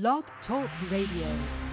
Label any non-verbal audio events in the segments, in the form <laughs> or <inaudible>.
Blog Talk Radio.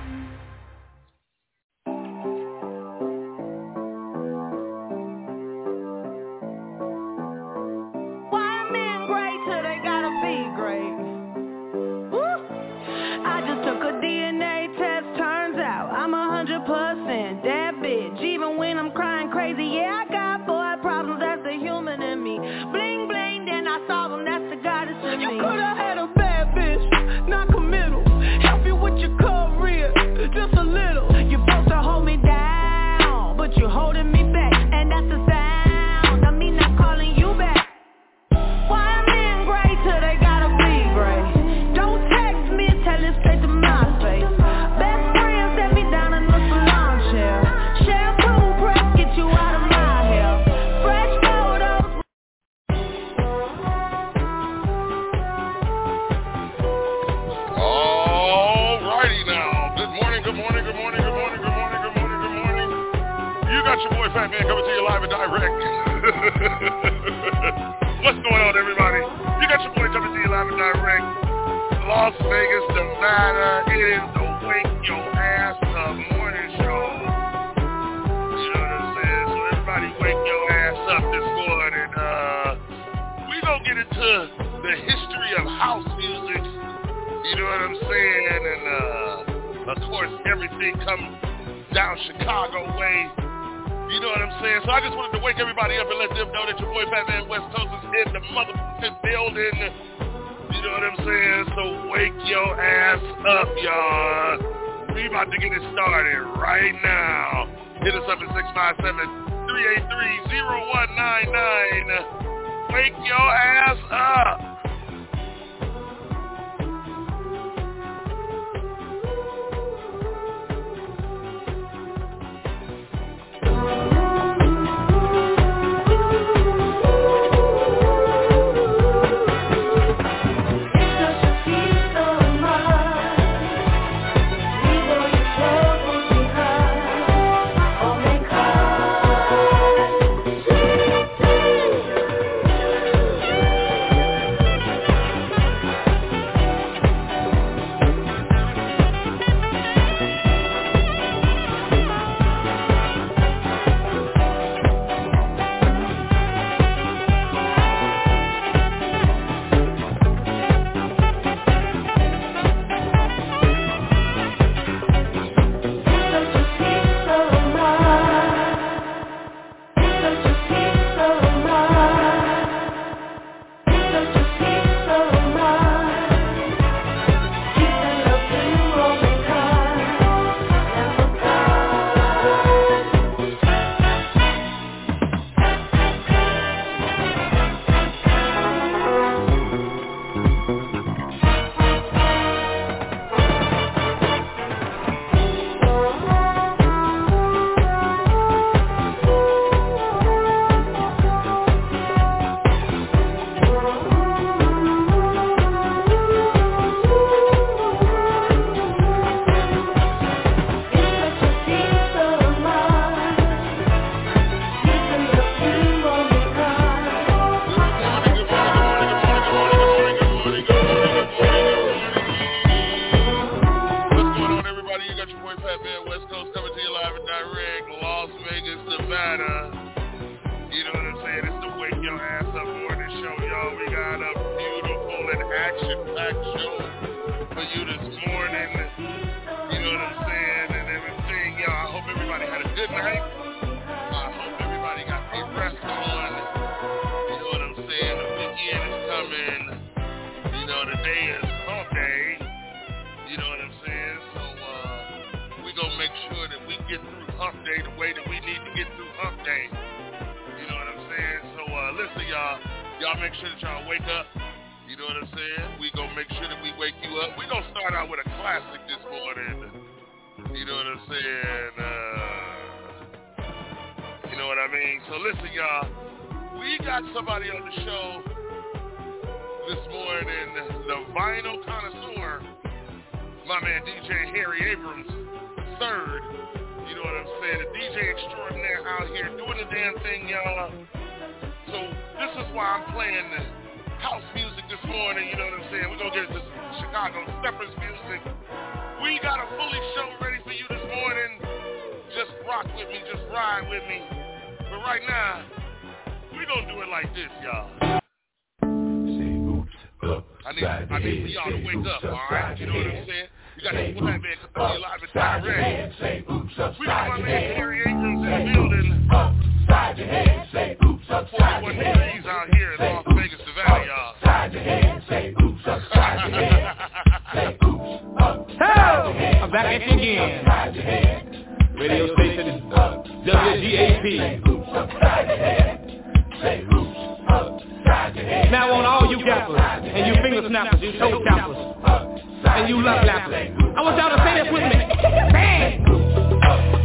Say oops upside your head. Say oops upside your head. I'm back at you again. Upside your head. Radio station is WGAP. Say oops upside your head. Say oops upside your head. Now on all you gappers and you finger snappers, you toe tappers, and you love lappers, I want y'all to say this with me. Bang!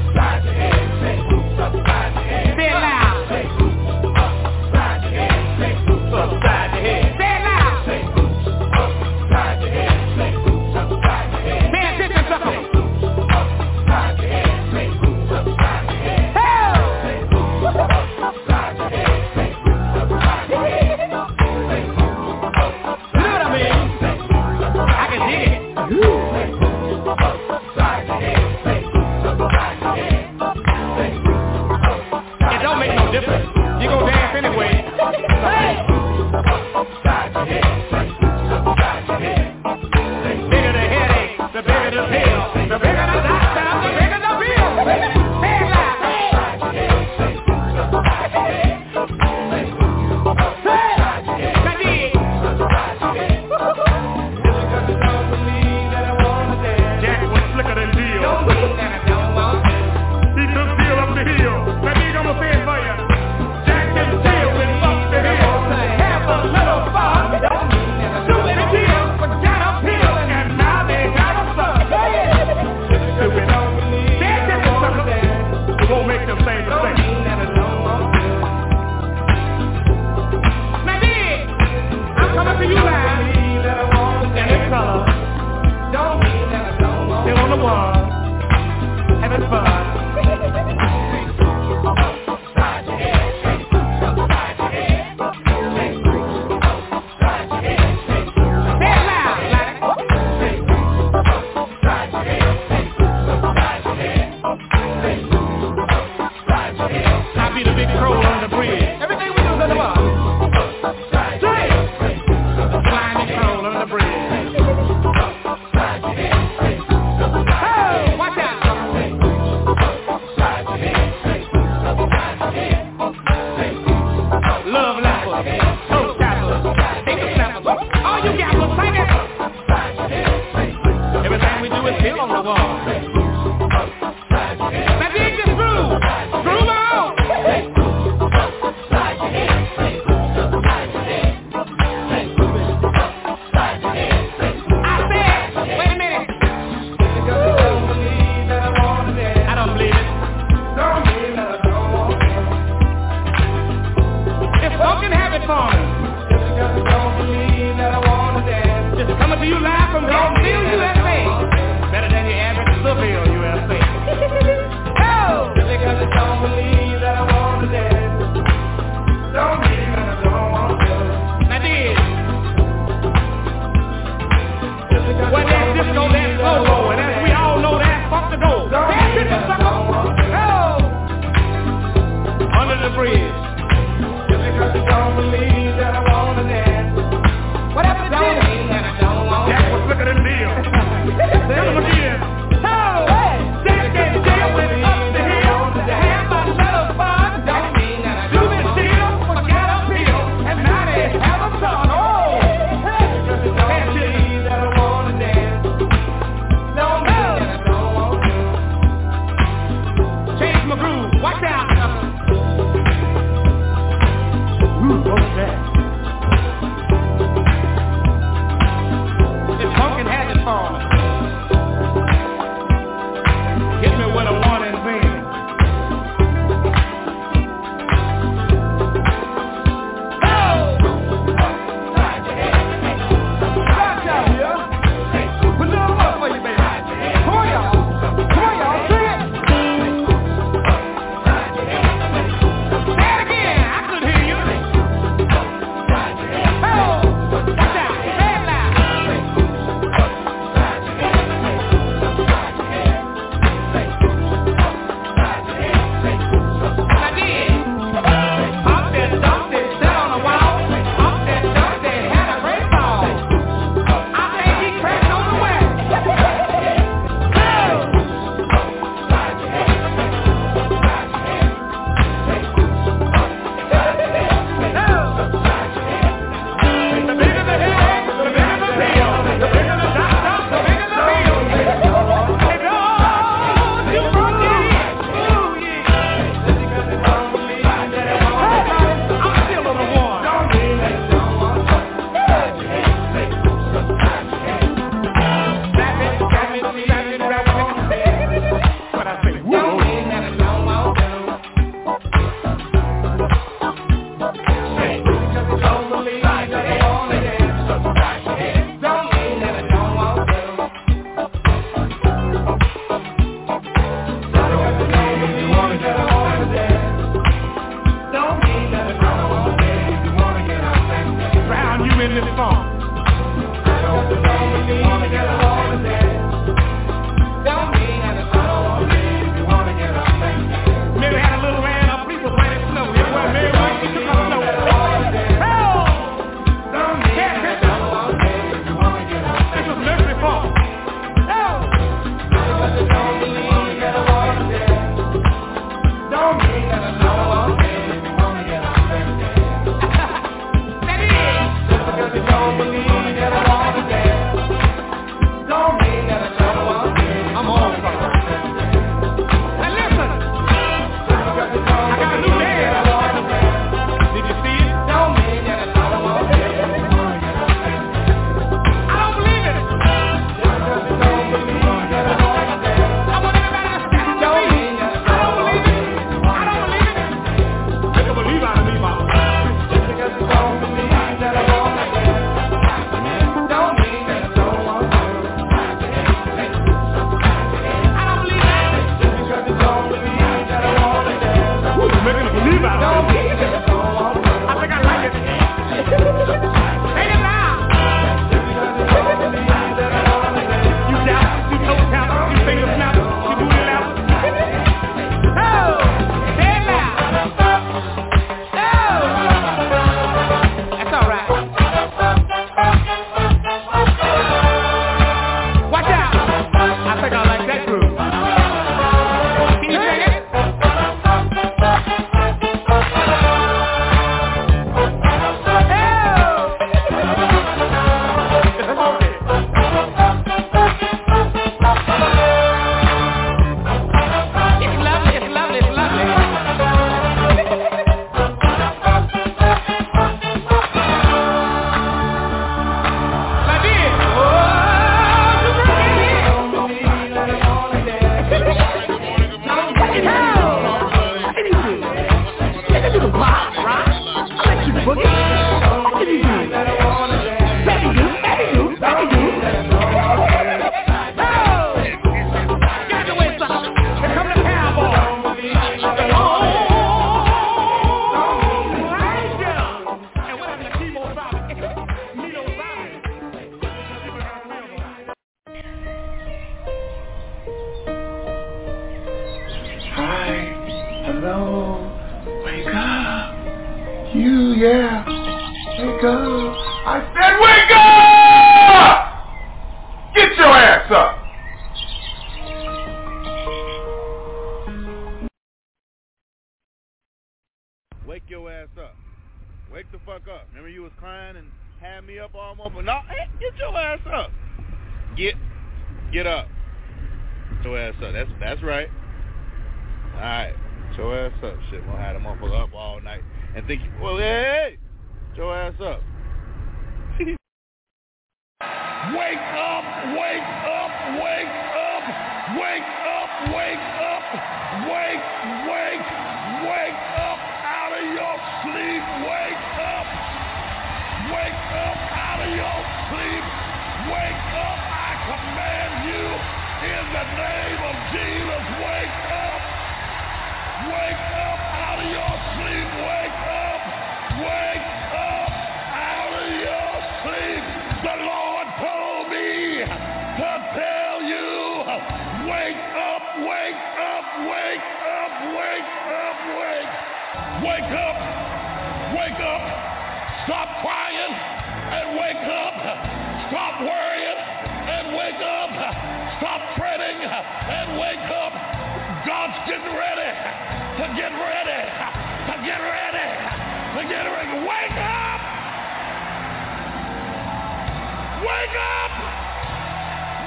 Get, get up. Your ass up. That's that's right. All right, your ass up. Shit, we'll have motherfucker up all night and think, well, hey, your ass up. <laughs> Wake up, wake up, wake up, wake up, wake up, wake, wake, wake up out of your sleep, wake up, wake up out of your sleep, wake up, command you in the name of Jesus, wake up, wake up out of your sleep, wake up, wake up out of your sleep. The Lord told me to tell you, wake up, wake up, wake up, wake up, wake, wake up, wake up, stop crying get ready, <laughs> get ready, get ready. Wake up! Wake up!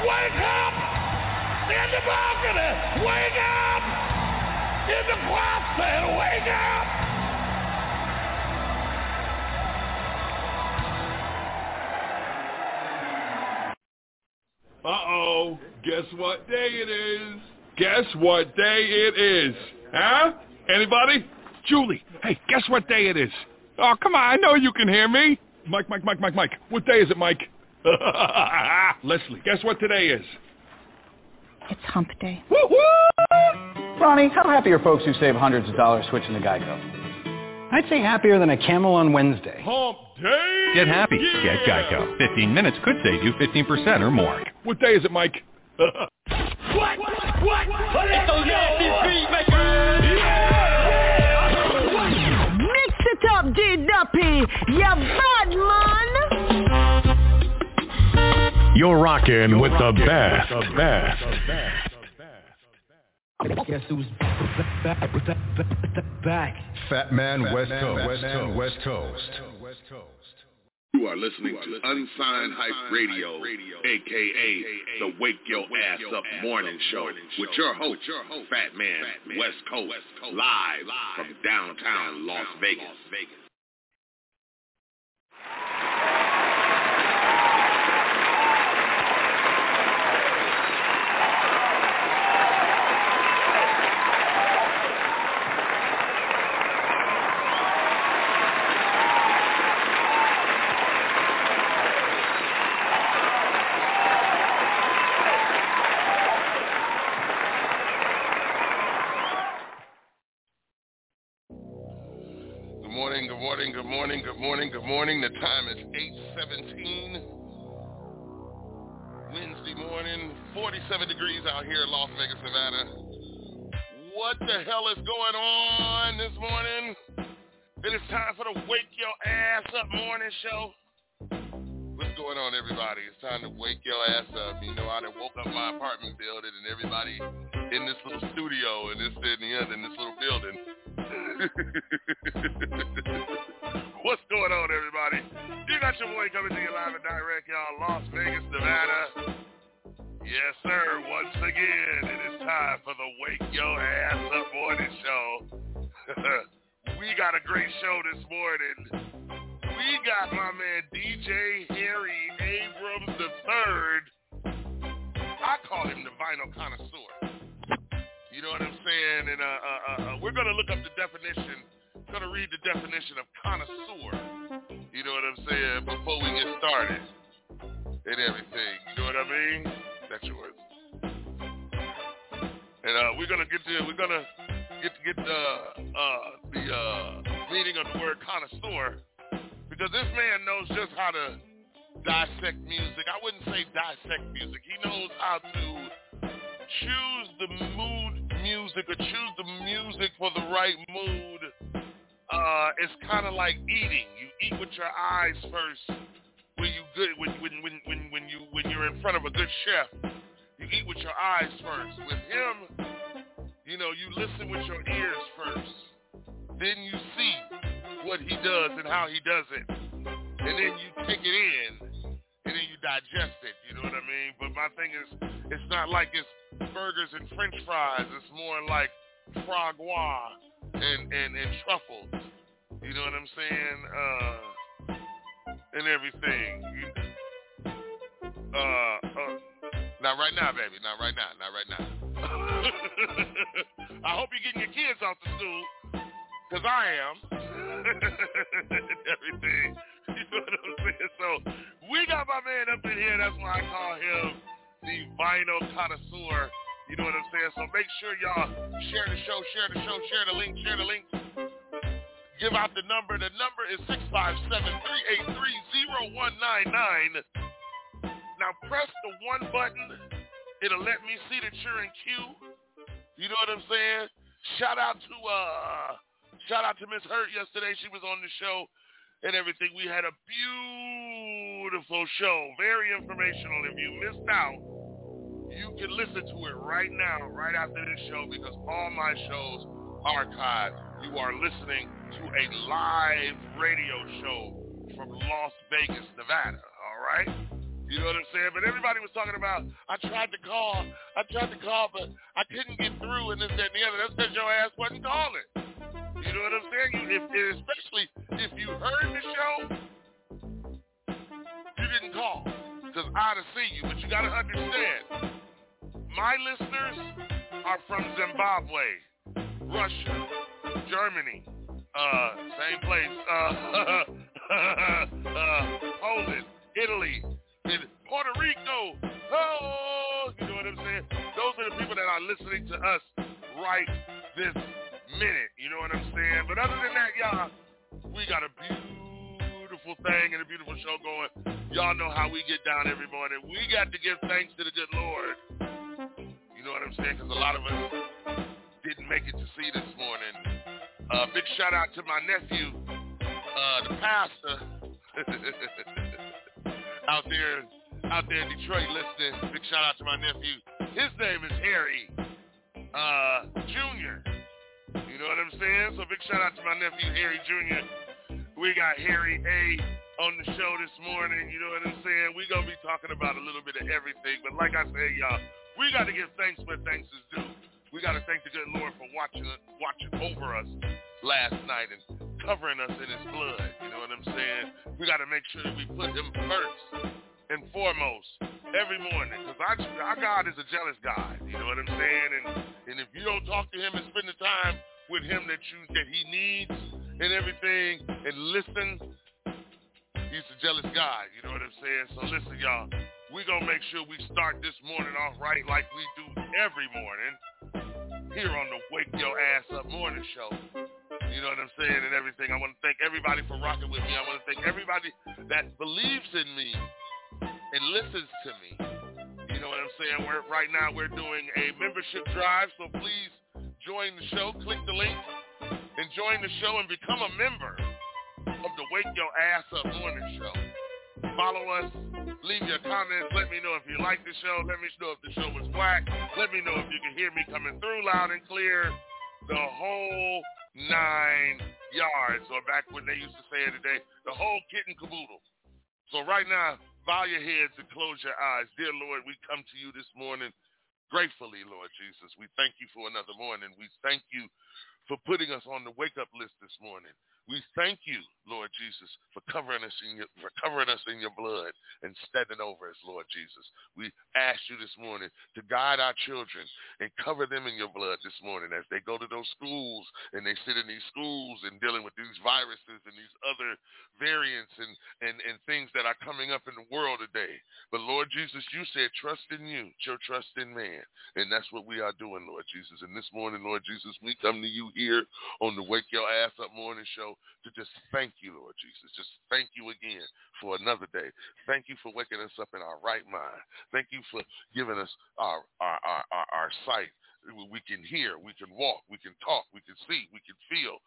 Wake up! In the balcony! Wake up! In the closet! Wake up! Uh-oh. Guess what day it is? Guess what day it is? Huh? Anybody? Julie, hey, guess what day it is? Oh, come on, I know you can hear me. Mike, Mike, Mike, Mike, Mike. What day is it, Mike? Leslie, guess what today is? It's hump day. Ronnie, how happy are folks who save hundreds of dollars switching to Geico? I'd say happier than a camel on Wednesday. Hump day! Get happy. Get Geico. 15 minutes could save you 15% or more. What day is it, Mike? What? What? Little nasty beat maker! D-Duppy. You bad man. You're rocking with the best. The best. Guess who's back? Back. Fat Man West Coast. West Coast. West Coast. You are listening to Unsigned Hype Radio, aka the Wake Your Ass Up Morning Show, with your host, Fat Man West Coast, live from downtown Las Vegas. Morning, good morning. The time is 8.17. Wednesday morning, 47 degrees out here in Las Vegas, Nevada. What the hell is going on this morning? It is time for the Wake Your Ass Up morning show. What's going on, everybody? It's time to wake your ass up. You know, I done woke up my apartment building and everybody in this little studio and this and the other in this little building. <laughs> <laughs> What's going on, everybody? You got your boy coming to you live and direct, y'all, Las Vegas, Nevada. Yes, sir. Once again, it is time for the Wake Your Ass Up morning show. <laughs> we got a great show this morning. We got my man DJ Harry Abraham III. I call him the vinyl connoisseur. You know what I'm saying? And uh, uh, uh, we're going to look up the definition. Going to read the definition of connoisseur. You know what I'm saying? Before we get started and everything. You know what I mean? That's yours. And uh, we're going to get to, we're going to get to get the, uh, the uh, meaning of the word connoisseur because this man knows just how to dissect music. I wouldn't say dissect music. He knows how to choose the mood music or choose the music for the right mood uh, it's kind of like eating. You eat with your eyes first. When you good, when when when when when you when you're in front of a good chef, you eat with your eyes first. With him, you know, you listen with your ears first. Then you see what he does and how he does it, and then you take it in, and then you digest it. You know what I mean? But my thing is, it's not like it's burgers and French fries. It's more like foie gras and and and truffles. You know what I'm saying? Uh, and everything. Uh, uh, not right now, baby. Not right now. Not right now. <laughs> I hope you're getting your kids off to school, cause I am. <laughs> everything. <laughs> You know what I'm saying? So we got my man up in here. That's why I call him the vinyl connoisseur. You know what I'm saying? So make sure y'all share the show, share the show, share the link, share the link. Give out the number. The number is 657-383-0199. Now press the one button. It'll let me see that you're in queue. You know what I'm saying? Shout out to uh shout out to Miss Hurt yesterday. She was on the show and everything. We had a beautiful show. Very informational. If you missed out, you can listen to it right now, right after this show, because all my shows archived. You are listening to a live radio show from Las Vegas, Nevada. All right? You know what I'm saying? But everybody was talking about, I tried to call, I tried to call, but I couldn't get through and this, that, and the other. That's because your ass wasn't calling. You know what I'm saying? If, especially if you heard the show, you didn't call because I'd have seen you. But you got to understand, my listeners are from Zimbabwe, Russia, Germany, uh, same place, uh, <laughs> uh, Poland, Italy, and Puerto Rico. Oh, you know what I'm saying? Those are the people that are listening to us right this minute. You know what I'm saying? But other than that, y'all, we got a beautiful thing and a beautiful show going. Y'all know how we get down every morning. We got to give thanks to the good Lord. You know what I'm saying? Because a lot of us didn't make it to see this morning. Uh, big shout out to my nephew, uh, the pastor, <laughs> out there, out there in Detroit listening. Big shout out to my nephew. His name is Harry uh, Junior. You know what I'm saying? So big shout out to my nephew Harry Jr. We got Harry A on the show this morning. You know what I'm saying? We're going to be talking about a little bit of everything. But like I said, y'all, we got to give thanks where thanks is due. We got to thank the good Lord for watching watching over us last night and covering us in his blood. You know what I'm saying? We got to make sure that we put him first and foremost every morning because our, our God is a jealous God. You know what I'm saying? And and if you don't talk to him and spend the time with him that you that he needs and everything and listen, he's a jealous God. You know what I'm saying? So listen, y'all. We're going to make sure we start this morning off right like we do every morning here on the Wake Your Ass Up Morning Show. You know what I'm saying and everything. I want to thank everybody for rocking with me. I want to thank everybody that believes in me and listens to me. You know what I'm saying? We're, right now we're doing a membership drive, so please join the show. Click the link and join the show and become a member of the Wake Your Ass Up Morning Show. Follow us. Leave your comments. Let me know if you like the show. Let me know if the show was whack. Let me know if you can hear me coming through loud and clear. The whole nine yards, or back when they used to say it today, the whole kit and caboodle. So right now, bow your heads and close your eyes. Dear Lord, we come to you this morning gratefully, Lord Jesus. We thank you for another morning. We thank you for putting us on the wake-up list this morning. We thank you, Lord Jesus, for covering us in your for covering us in your blood and stepping over us, Lord Jesus. We ask you this morning to guide our children and cover them in your blood this morning as they go to those schools and they sit in these schools and dealing with these viruses and these other variants and, and, and things that are coming up in the world today. But Lord Jesus, you said trust in you, your trust in man. And that's what we are doing, Lord Jesus. And this morning, Lord Jesus, we come to you here on the Wake Your Ass Up Morning Show to just thank you, Lord Jesus. Just thank you again for another day. Thank you for waking us up in our right mind. Thank you for giving us our our our, our, our sight. We can hear, we can walk, we can talk, we can see, we can feel.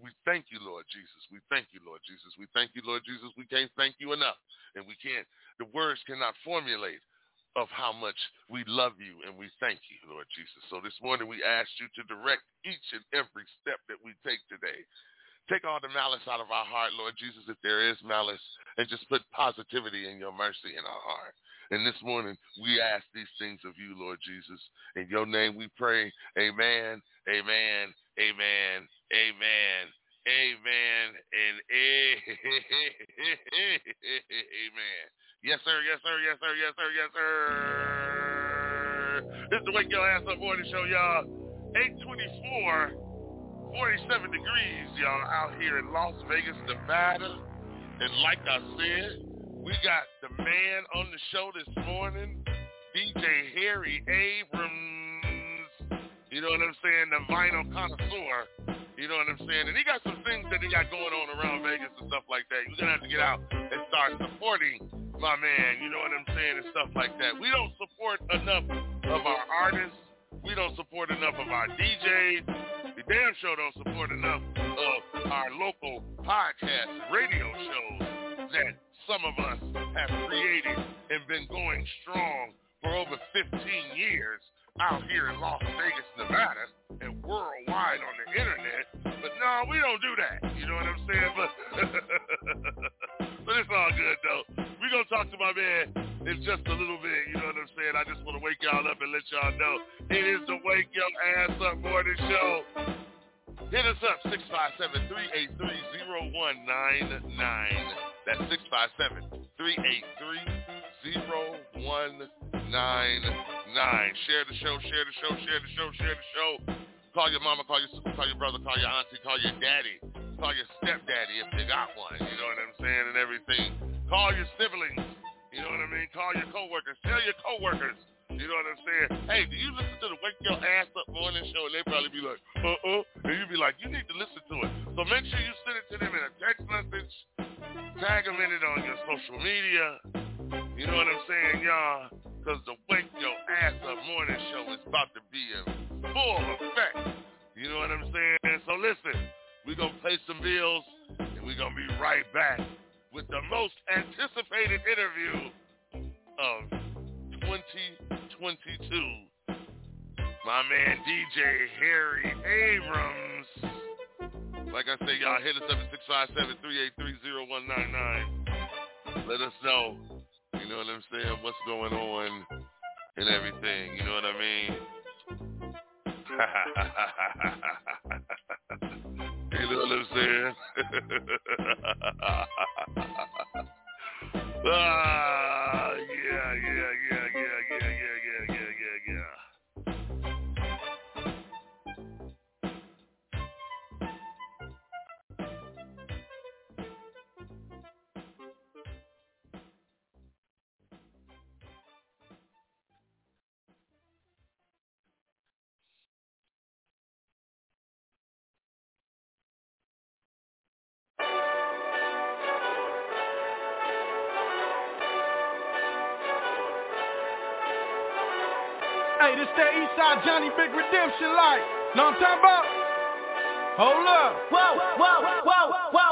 We thank you, Lord Jesus. We thank you, Lord Jesus. We thank you, Lord Jesus. We can't thank you enough. And we can't, the words cannot formulate of how much we love you and we thank you, Lord Jesus. So this morning we ask you to direct each and every step that we take today. Take all the malice out of our heart, Lord Jesus, if there is malice, and just put positivity and your mercy in our heart. And this morning, we ask these things of you, Lord Jesus. In your name we pray. Amen, amen, amen, amen, amen, and <laughs> amen. Yes, sir, yes, sir, yes, sir, yes, sir, yes, sir. This is the Wake Your Ass Up Morning Show, y'all. 824, 47 degrees, y'all, out here in Las Vegas, Nevada. And like I said, we got the man on the show this morning, DJ Harry Abraham. You know what I'm saying? The vinyl connoisseur. You know what I'm saying? And he got some things that he got going on around Vegas and stuff like that. You're going to have to get out and start supporting my man. You know what I'm saying? And stuff like that. We don't support enough of our artists. We don't support enough of our DJs. Damn sure don't support enough of our local podcast radio shows that some of us have created and been going strong for over 15 years out here in Las Vegas, Nevada, and worldwide on the internet. But no, we don't do that. You know what I'm saying? But <laughs> but it's all good though. We gonna talk to my man in just a little bit. You know what I'm saying? I just want to wake y'all up and let y'all know it is the Wake Your Ass Up Morning Show. Hit us up, 657-383-0199. That's 657-383-0199. Share the show, share the show, share the show, share the show. Call your mama, call your sister, call your brother, call your auntie, call your daddy, call your stepdaddy if you got one, you know what I'm saying, and everything. Call your siblings, you know what I mean? Call your coworkers, tell your coworkers, you know what I'm saying? Hey, do you listen to the Wake Your Ass Up morning show? And they probably be like, uh-uh. And you be like, you need to listen to it. So make sure you send it to them in a text message. Tag them in it on your social media. You know what I'm saying, y'all? Because the Wake Your Ass Up morning show is about to be in full effect. You know what I'm saying? And so listen, we're going to pay some bills, and we're going to be right back with the most anticipated interview of 2022. My man DJ Harry Abraham. Like I say, y'all hit us up at 657-383-0199. Let us know, you know what I'm saying, what's going on and everything. You know what I mean? <laughs> you know what I'm saying? <laughs> ah, yeah, yeah, yeah, Hey, this that Eastside Johnny Big Redemption like. Know what I'm talking about? Hold up. Whoa, whoa, whoa, whoa, whoa.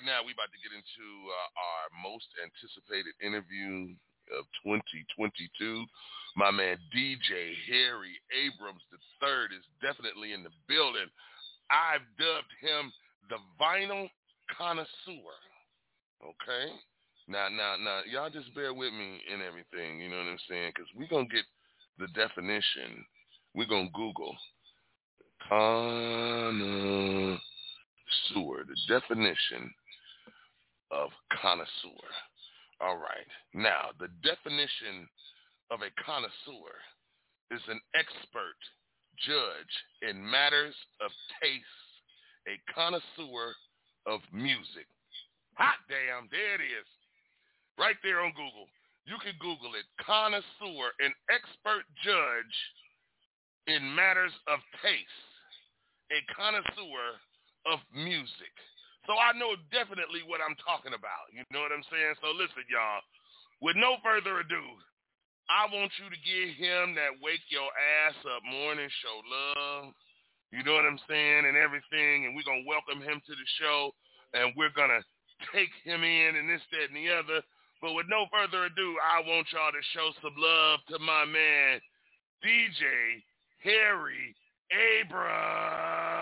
Right now, we about to get into uh, our most anticipated interview of 2022. My man DJ Harry Abrams III is definitely in the building. I've dubbed him the vinyl connoisseur. Okay? Now, now, now, y'all just bear with me in everything, you know what I'm saying? Because we're going to get the definition. We're going to Google connoisseur, the definition of connoisseur. All right. Now, the definition of a connoisseur is an expert judge in matters of taste, a connoisseur of music. Hot damn, there it is. Right there on Google. You can Google it. Connoisseur, an expert judge in matters of taste, a connoisseur of music. So I know definitely what I'm talking about. You know what I'm saying? So listen, y'all. With no further ado, I want you to give him that wake your ass up morning show love. You know what I'm saying? And everything. And we're going to welcome him to the show. And we're going to take him in and this, that, and the other. But with no further ado, I want y'all to show some love to my man, DJ Harry Abrams.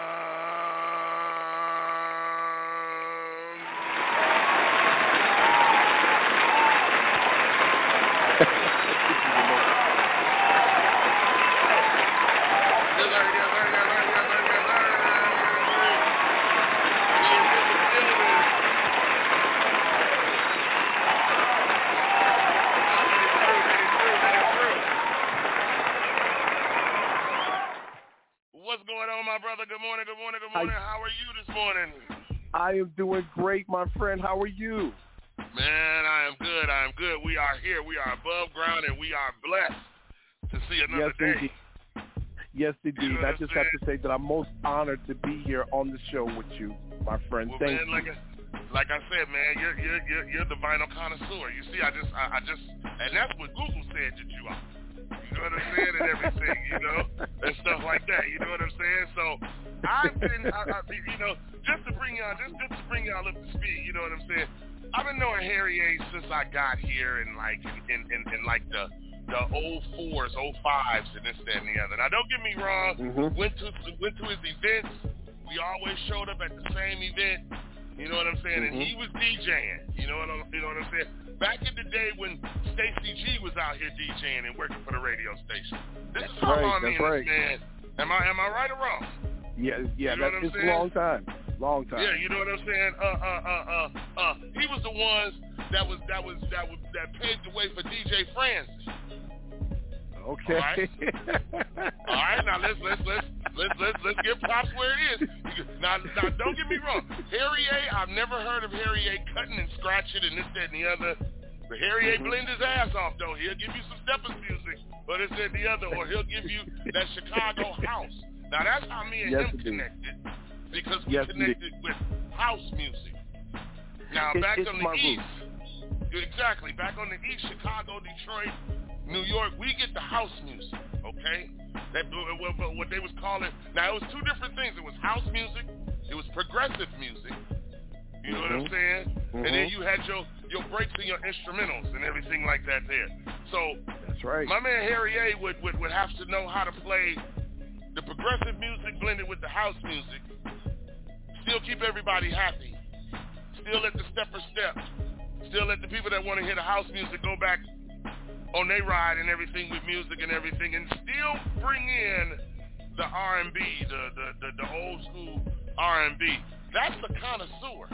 My brother. Good morning, good morning, good morning. How are you this morning? I am doing great, my friend. How are you? Man, I am good. I am good. We are here. We are above ground, and we are blessed to see another yes, day. Indeed. Yes, indeed. I just have to say that I'm most honored to be here on the show with you, my friend. Well, Thank man, you. like I, like I said, man, you're you're you're, you're the vinyl connoisseur. You see, I just I, I just and that's what Google said that you are. You know what I'm saying, and everything, you know, and stuff like that. You know what I'm saying? So I've been, I, I, you know, just to bring y'all, just just to bring y'all up to speed. You know what I'm saying? I've been knowing Harry A since I got here, and like in in, in, in like the the old fours, old fives, and this, that, and the other. Now, don't get me wrong. Mhm. Went to went to his events. We always showed up at the same event. You know what I'm saying? And he was DJing. You know what I'm, you know what I'm saying? Back in the day when Stacy G was out here DJing and working for the radio station. This is how right, long that's right. man. Am I am I right or wrong? Yeah, yeah, You know that, what it's a long time. Long time. Yeah, you know what I'm saying? Uh, uh, uh, uh, uh. He was the ones that was that was that was that paved the way for DJ Francis. Okay. All right. All right, now let's let's let's let's let's let's give props where it is. Now, now don't get me wrong, Harry A. I've never heard of Harry A. cutting and scratching and this, that, and the other. But Harry A. Mhm. blend his ass off though. He'll give you some steppers music, but this, that, the other, or he'll give you that Chicago house. Now that's how me and Yes, him connected because we Yes, connected with house music. Now It- back it's on the east, exactly back on the east, Chicago, Detroit, New York, we get the house music, okay? That what, they was calling. Now it was two different things. It was house music. It was progressive music. You know what I'm Mhm. saying? And then Mhm. you had your your breaks and your instrumentals and everything like that there. So That's right. my man Harry A would, would would have to know how to play the progressive music blended with the house music. Still keep everybody happy. Still let the stepper step. Still let the people that want to hear the house music go back on their ride and everything with music and everything, and still bring in the R&B, the the the, the old school R&B. That's the connoisseur.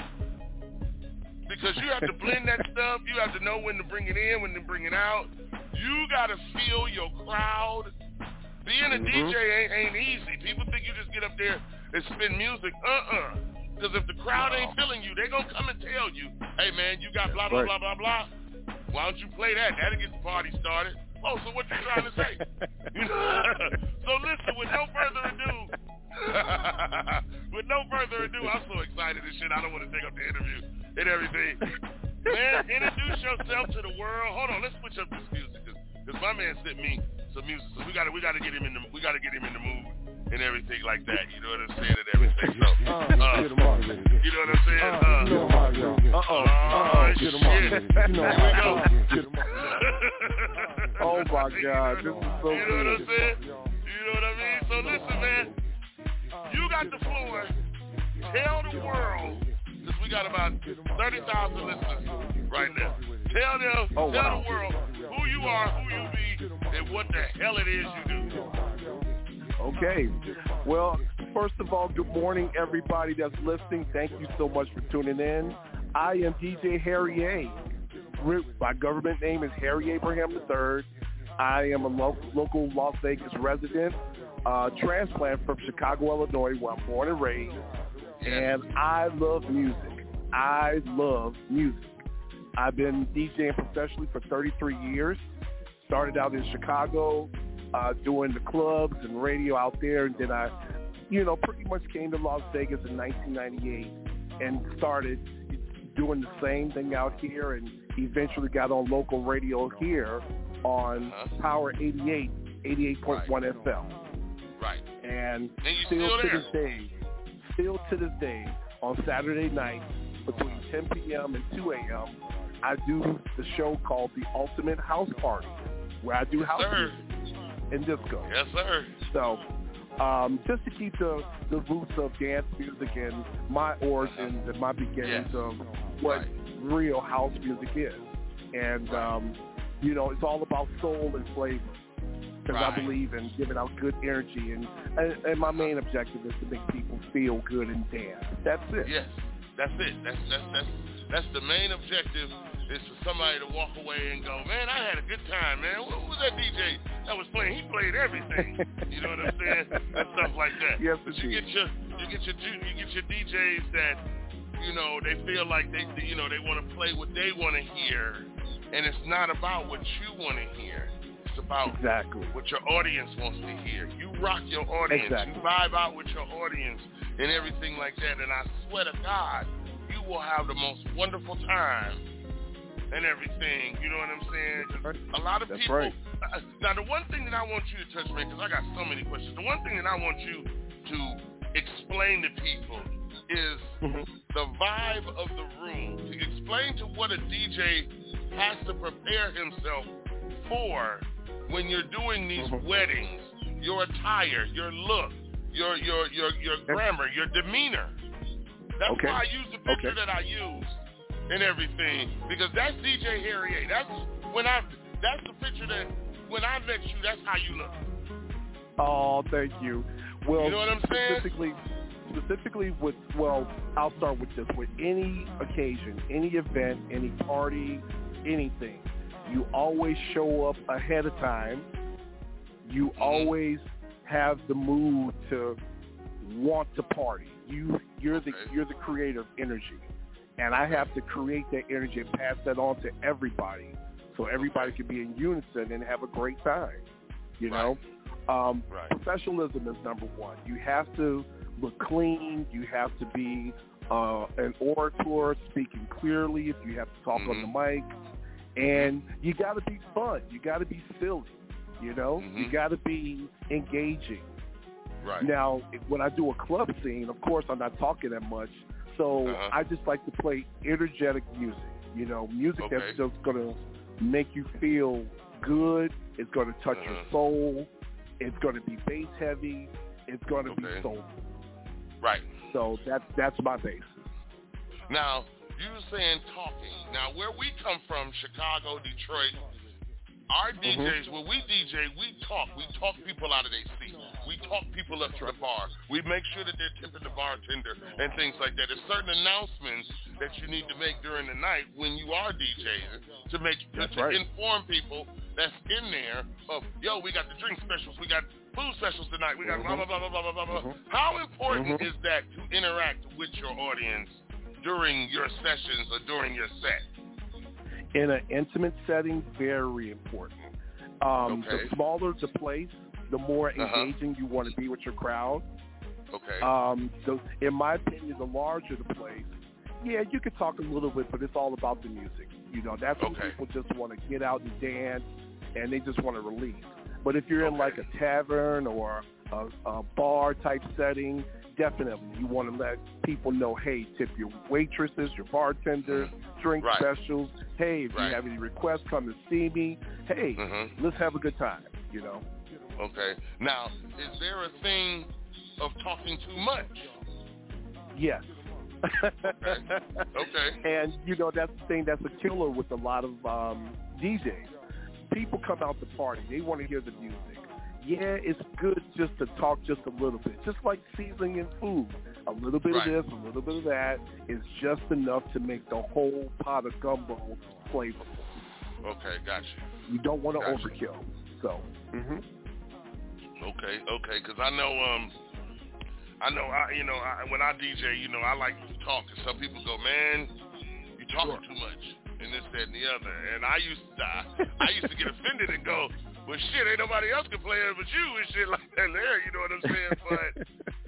Because you have to <laughs> blend that stuff. You have to know when to bring it in, when to bring it out. You got to feel your crowd. Being a Mhm. DJ ain't, ain't easy. People think you just get up there and spin music. Uh-uh. Because if the crowd ain't feeling you, they going to come and tell you, hey, man, you got blah, blah, blah, blah, blah. Why don't you play that? That'll get the party started. Oh, so what you trying to say? <laughs> <laughs> So listen, with no further ado, <laughs> with no further ado, I'm so excited and shit. I don't want to take up the interview and everything. Man, introduce yourself to the world. Hold on, let's switch up this music because my man sent me some music, so we gotta we gotta get him in the we gotta get him in the mood and everything like that. You know what I'm saying and everything. So, <laughs> uh, Get 'em on. you know what I'm saying? Uh, you know how, y'all. Uh-oh. Uh-oh. Get 'em on. shit. Here we go. y'all. Get 'em on. Oh my God, this is so You know what I'm good. saying? You know what I mean? So listen, man. You got the floor. Tell the world, because we got about 30,000 listeners right now. Tell them, Oh, tell the world who you are, who you be, and what the hell it is you do. Okay. Well, first of all, good morning, everybody that's listening. Thank you so much for tuning in. I am DJ Harry A. My government name is Harry Abraham III. I am a lo- local Las Vegas resident, uh, transplant from Chicago, Illinois, where I'm born and raised. And I love music. I love music. I've been DJing professionally for 33 years. Started out in Chicago, uh, doing the clubs and radio out there, and then I, you know, pretty much came to Las Vegas in 1998 and started doing the same thing out here, and eventually got on local radio here on Power 88, 88.1 FM. Right. And And still still to this day, still to this day, on Saturday night between 10 p.m. and 2 a.m., I do the show called The Ultimate House Party, where I do house sir. music and disco. Yes, sir. So, um, just to keep the, the roots of dance music and my origins and my beginnings Yes. of what real house music is. And, um, you know, it's all about soul and flavor. Because I believe in giving out good energy. And, and, and my main objective is to make people feel good and dance. That's it. Yes, that's it. That's that's that's that's the main objective is for somebody to walk away and go, man, I had a good time, man. Who who was that DJ that was playing. He played everything. You know what I'm saying? and stuff like that. Yes, but you get your you get your you get your DJs that you know they feel like they you know they want to play what they want to hear, and it's not about what you want to hear. It's about exactly what your audience wants to hear. You rock your audience. Exactly. You vibe out with your audience and everything like that. And I swear to God, you will have the most wonderful time and everything. You know what I'm saying? A lot of That's people. right. Uh, Now, the one thing that I want you to touch, man, because I got so many questions. The one thing that I want you to explain to people is the vibe of the room. To explain to what a DJ has to prepare himself for when you're doing these weddings, your attire, your look, your your your your grammar, your demeanor. That's Okay. why I use the picture Okay. that I use and everything because that's DJ Harry A. That's when I that's the picture that when I met you, that's how you look. Oh, thank you. Well, You know what I'm saying? Specifically, specifically with well, I'll start with this. With any occasion, any event, any party, anything, you always show up ahead of time. You Mm-hmm. always have the mood to want to party. You you're the you're the creator of energy, and I have to create that energy and pass that on to everybody, so everybody can be in unison and have a great time. You know, um, professionalism is number one. You have to look clean. You have to be uh, an orator, speaking clearly. If you have to talk on the mic, and you got to be fun. You got to be silly. You know, you got to be engaging. Right. Now, when I do a club scene, of course, I'm not talking that much. So Uh-huh. I just like to play energetic music. You know, music Okay. that's just going to make you feel good. It's going to touch your Uh-huh. soul. It's going to be bass heavy. It's going to Okay. be soul. Right. So that's that's my basis. Now, you were saying talking. Now, where we come from, Chicago, Detroit, our Mm-hmm. DJs, when we DJ, we talk. We talk people out of their seat. We talk people up to the bar. We make sure that they're tipping the bartender and things like that. There's certain announcements that you need to make during the night when you are DJing to make to, to right. inform people that's in there of, yo, we got the drink specials, we got food specials tonight, we got blah, blah, mm-hmm. blah, blah, blah, blah, blah, blah. How important mm-hmm. is that to interact with your audience during your sessions or during your set? In an intimate setting, very important. Um, Okay. The smaller the place, the more Uh-huh. engaging you want to be with your crowd. Okay. Um, so in my opinion, the larger the place, yeah, you could talk a little bit, but it's all about the music. You know, that's when people just want to get out and dance, and they just want to release. But if you're in like a tavern or a, a bar type setting, definitely you want to let people know, hey, tip your waitresses, your bartenders, drink Right. specials. Hey, if Right. you have any requests, come and see me. Hey, Mhm. let's have a good time. You know. Okay. Now, is there a thing of talking too much? Yes. Okay. <laughs> And you know that's the thing that's a killer with a lot of um, DJs. People come out to party; they want to hear the music. Yeah, it's good just to talk just a little bit, just like seasoning in food. A little bit Right. of this, a little bit of that is just enough to make the whole pot of gumbo flavorful. Okay, gotcha. You don't want to Gotcha. overkill. So, hmm Okay, okay, because I know, um, I know, I you know, I, when I DJ, you know, I like to talk, and some people go, man, you talking too much, and this, that, and the other, and I used to, I, I used to get offended and go, well, shit, ain't nobody else can play it but you and shit like that there, you know what I'm saying? But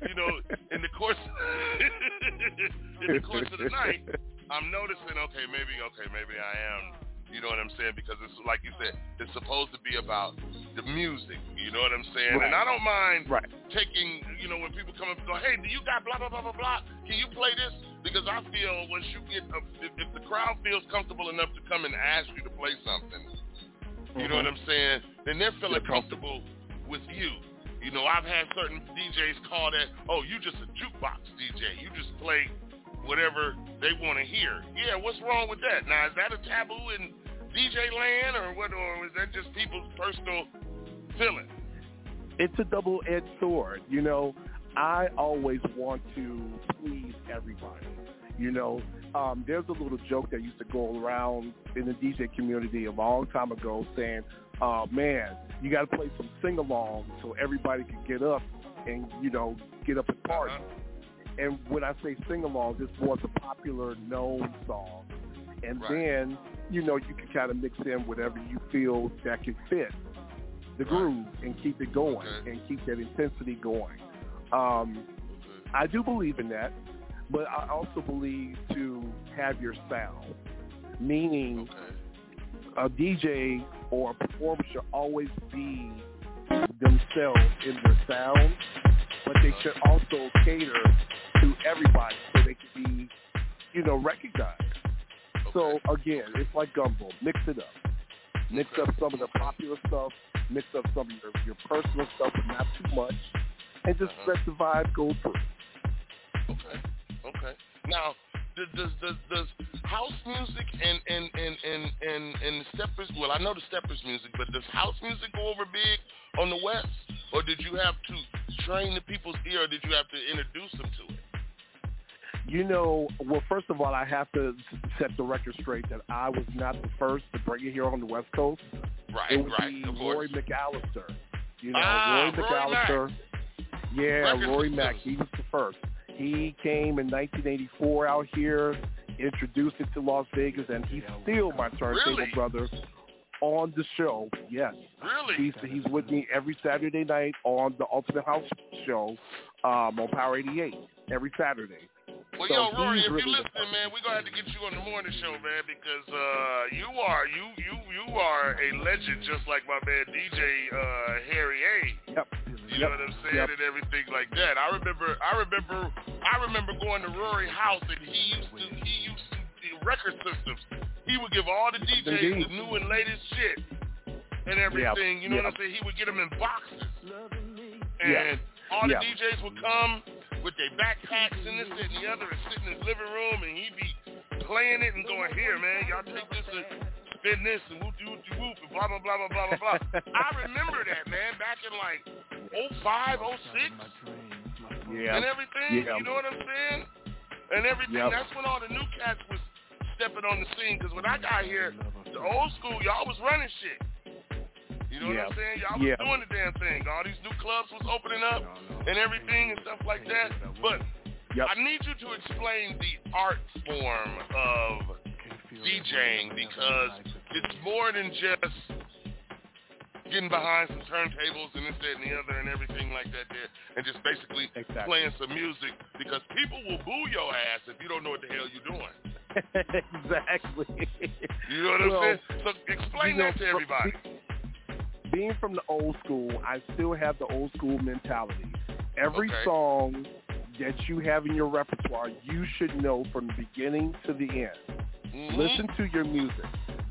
you know, in the course, <laughs> in the course of the night, I'm noticing, okay, maybe, okay, maybe I am. You know what I'm saying? Because it's like you said, it's supposed to be about the music. You know what I'm saying? And I don't mind Right. taking, you know, when people come up and go, hey, do you got blah, blah, blah, blah, blah? Can you play this? Because I feel once you get, a, if, if the crowd feels comfortable enough to come and ask you to play something, you know what I'm saying? Then they're feeling comfortable with you. You know, I've had certain DJs call that, oh, you just a jukebox DJ. You just play whatever they want to hear. Yeah, what's wrong with that? Now, is that a taboo in DJ land or what, or is that just people's personal feeling? it's a double-edged sword. You know, I always want to please everybody. You know, um, there's a little joke that used to go around in the DJ community a long time ago saying, uh, man, you got to play some sing-along so everybody can get up and, you know, get up and party. And when I say sing-along, this was a popular known song. And Right. then, you know, you can kind of mix in whatever you feel that can fit the groove and keep it going and keep that intensity going. Um, I do believe in that, but I also believe to have your sound, meaning a DJ or a performer should always be themselves in their sound, but they should also cater to everybody so they can be, you know, recognized. So again, it's like gumbo. Mix it up. Mix up some of the popular stuff. Mix up some of your, your personal stuff, but not too much. And just uh-huh. let the vibe go through. Okay. Okay. Now, does does does, house music and and and and and and the steppers? Well, I know the steppers music, but does house music go over big on the west, or did you have to train the people's ear, or did you have to introduce them to it? You know, well, first of all, I have to set the record straight that I was not the first to bring it here on the West Coast. Right, it would right, be Roy. McAllister. You know, Ah, Roy Roy McAllister. Yeah, Record Roy systems. Mack. He was the first. He came in 1984 out here, introduced it to Las Vegas, and he's still my turntable Really? brother on the show. Yes. Really? He's he's with me every Saturday night on the Ultimate House Show um, on Power 88 every Saturday. Well, So yo, Rory, if really you're listening, man, we're gonna have to get you on the morning show, man, because uh, you are you you you are a legend, just like my man DJ uh, Harry A. Yep. You know what I'm saying, Yep. and everything like going to Rory house, and he used to he used to the record systems. He would give all the DJs the new and latest shit and everything. You know Yep. what I'm saying? He would get them in boxes, and Yeah. all the. DJs would come with their backpacks and this, that, and the other, and sit in his living room, and he'd be playing it and going, "Here, man, y'all take this and spin this and whoop whoop whoop and blah blah blah blah blah blah blah." I remember that, man, back in like 05, 06 Yeah. and everything. Yeah. You know what I'm saying? And everything. Yep. That's when all the new cats was stepping on the scene. Because when I got here, the old school, y'all was running shit. You know Yeah. what I'm saying? Y'all was Yeah. doing the damn thing. All these new clubs was opening up and everything and stuff like that. But Yep. I need you to explain the art form of DJing because it's more than just getting behind some turntables and this, that, and the other and everything like that there and just basically Exactly. playing some music because people will boo your ass if you don't know what the hell you're doing. <laughs> exactly. You know what I'm saying? So explain you know, that to everybody. Being from the old school, I still have the old school mentality. Every Okay. song that you have in your repertoire, you should know from the beginning to the end. Mhm. Listen to your music.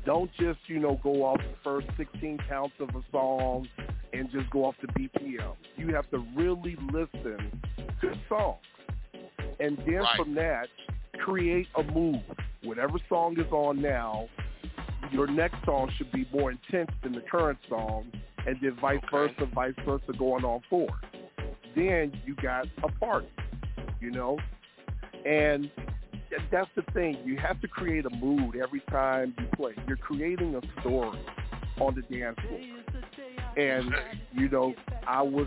Don't just, you know, go off the first 16 counts of a song and just go off the BPM. You have to really listen to the songs. And then Right. from that, create a move. Whatever song is on now, your next song should be more intense than the current song, and then vice versa, vice versa, going on forward. Then you got a party, you know? And that's the thing. You have to create a mood every time you play. You're creating a story on the dance floor. And, you know, I was,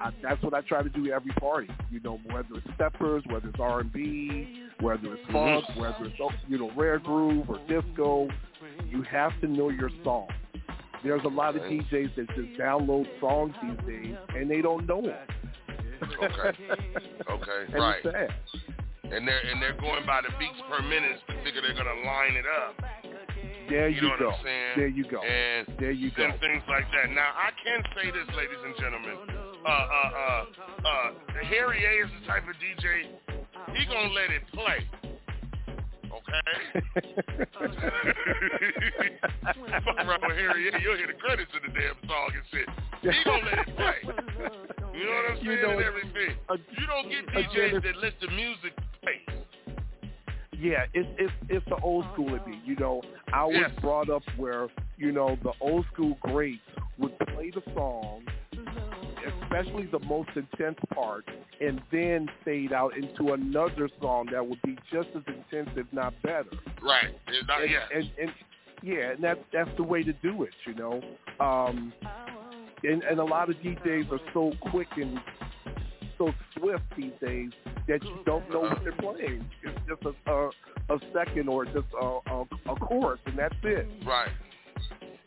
I, that's what I try to do every party. You know, whether it's steppers, whether it's R&B, whether it's mm-hmm. funk, whether it's, oh, you know, rare groove or disco, you have to know your song. There's a lot of DJs that just download songs these days and they don't know them. Okay. <laughs> Okay. and right. it's sad. And they're and they're going by the beats per minute to figure they're gonna line it up. There You you, know what go. I'm saying? There you go. And there you go. and things like that. Now I can say this, ladies and gentlemen. Uh, uh, uh, uh, Harry A is the type of DJ. He gonna let it play. Okay. <laughs> Fuck around with Harry A, you'll hear the credits of the damn song and shit. He gonna let it play. You know what I'm You saying? know, and everything. you don't get DJs that let the music. Yeah, it's it's it's the old school in me. You know, I was Yes. brought up where you know the old school greats would play the song. especially the most intense part, and then fade out into another song that would be just as intense, if not better. Right. Not, and, yeah. and, and yeah, and that's that's the way to do it, you know. Um, and and a lot of DJs are so quick and so swift these days that you don't know what they're playing. It's just a a, a second or just a, a a chorus, and that's it. Right.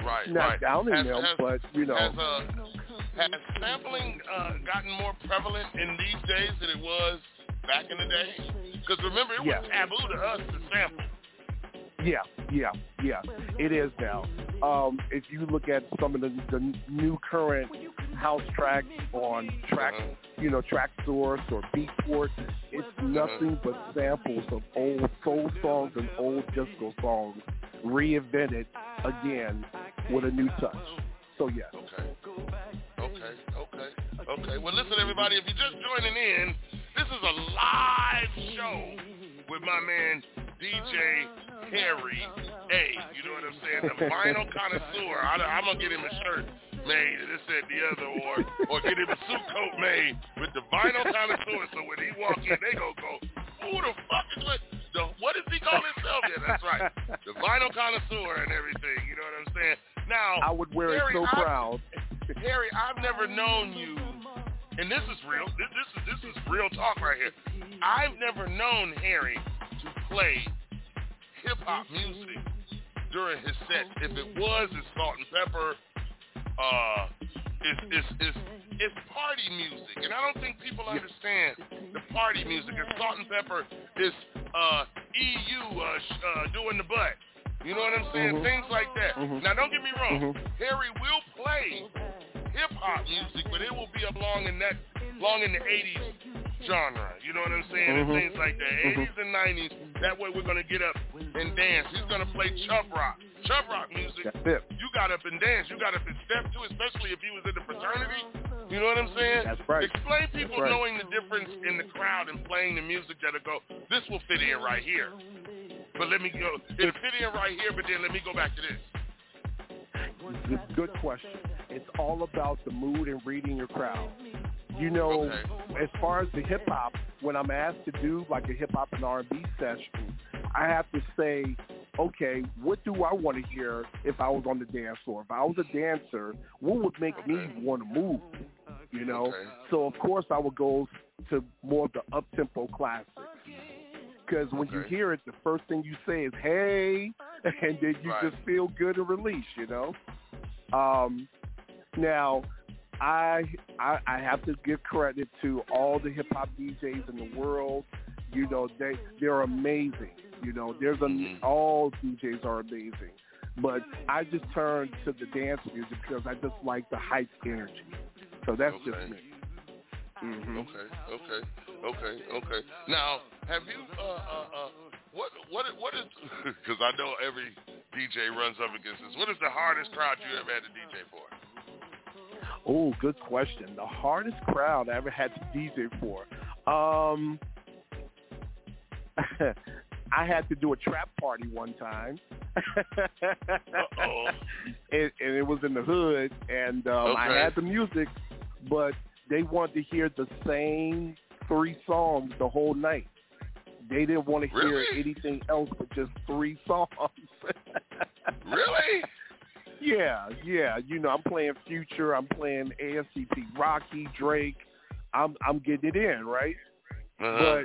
Right. Not right. downing has, them, has, but you know. Has, uh, has sampling uh, gotten more prevalent in these days than it was back in the day? Because remember, it Yeah. was taboo to us to sample. Yeah, yeah, yeah. It is now. Um, if you look at some of the, the new current house tracks on track, you know, Track Source or Beatport, it's nothing but samples of old soul songs and old disco songs reinvented again with a new touch. So yes. Okay. Okay. Okay. Okay. Well, listen, everybody. If you're just joining in, this is a live show with my man DJ Harry A. You know what I'm saying? The vinyl connoisseur. I, I'm gonna get him a shirt made, and this and the other, or or get him a suit coat made with the vinyl connoisseur. So when he walk in, they gonna go, "Who the fuck is what? The, what does he call himself?" Yeah, that's right. The vinyl connoisseur and everything. You know what I'm saying? Now, I would wear Harry, it so I- proud. Harry, I've never known you, and this is real. This, this is this is real talk right here. I've never known Harry play hip hop music during his set. If it was, it's Salt-N-Pepa. Uh, it's it's it's it's party music, and I don't think people understand the party music. And Salt-N-Pepa is uh EU uh, uh doing the butt. You know what I'm saying? Mhm. Things like that. Mhm. Now, don't get me wrong. Mhm. Harry will play hip hop music, but it will be along in that, long in the 80s genre. You know what I'm saying? And Mhm. things like that. Mhm. 80s and 90s. That way, we're gonna get up and dance. He's gonna play Chubb Rock. Chubb Rock music. You got up and dance. You got up and step to, especially if he was in the fraternity. You know what I'm saying? That's right. Explain people right. knowing the difference in the crowd and playing the music that'll go. This will fit in right here. But let me go. It'll fit in right here. But then let me go back to this. Good question. It's all about the mood and reading your crowd. You know, as far as the hip hop, when I'm asked to do like a hip hop and R&B session, I have to say, okay, what do I want to hear if I was on the dance floor? If I was a dancer, what would make me want to move? You know, so of course I would go to more of the up tempo classics. Because when you hear it, the first thing you say is "Hey," <laughs> and then you Right. just feel good and release. You know. Um, now, I, I I have to give credit to all the hip hop DJs in the world. You know, they they're amazing. You know, there's a all DJs are amazing. But I just turn to the dance music because I just like the hype energy. So that's just Okay. me. hmm Okay, okay, okay, okay. Now, have you uh uh uh what what what is <laughs> because I know every DJ runs up against this. What is the hardest crowd you ever had to DJ for? Oh, good question. The hardest crowd I ever had to DJ for. Um, <laughs> I had to do a trap party one time. <laughs> And, and it was in the hood, and um, I had the music, but they wanted to hear the same three songs the whole night. They didn't want to hear anything else but just three songs. <laughs> Really? Yeah, yeah. You know, I'm playing Future. I'm playing A$AP Rocky, Drake. I'm I'm getting it in, right? Uh-huh.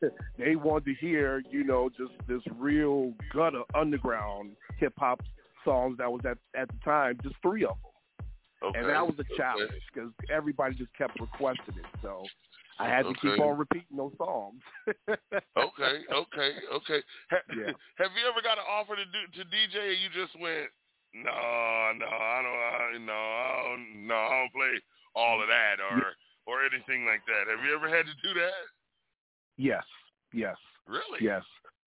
But <laughs> they wanted to hear, you know, just this real gutter underground hip hop songs that was at at the time, just three of them. Okay. And that was a challenge because everybody just kept requesting it. So I had to keep on repeating those songs. <laughs> Okay, okay, okay. Ha- Yeah. <laughs> Have you ever got an offer to do to DJ and you just went, no, no, I don't, I, no, I don't, no, I don't play all of that or or anything like that. Have you ever had to do that? Yes, yes. Really? Yes.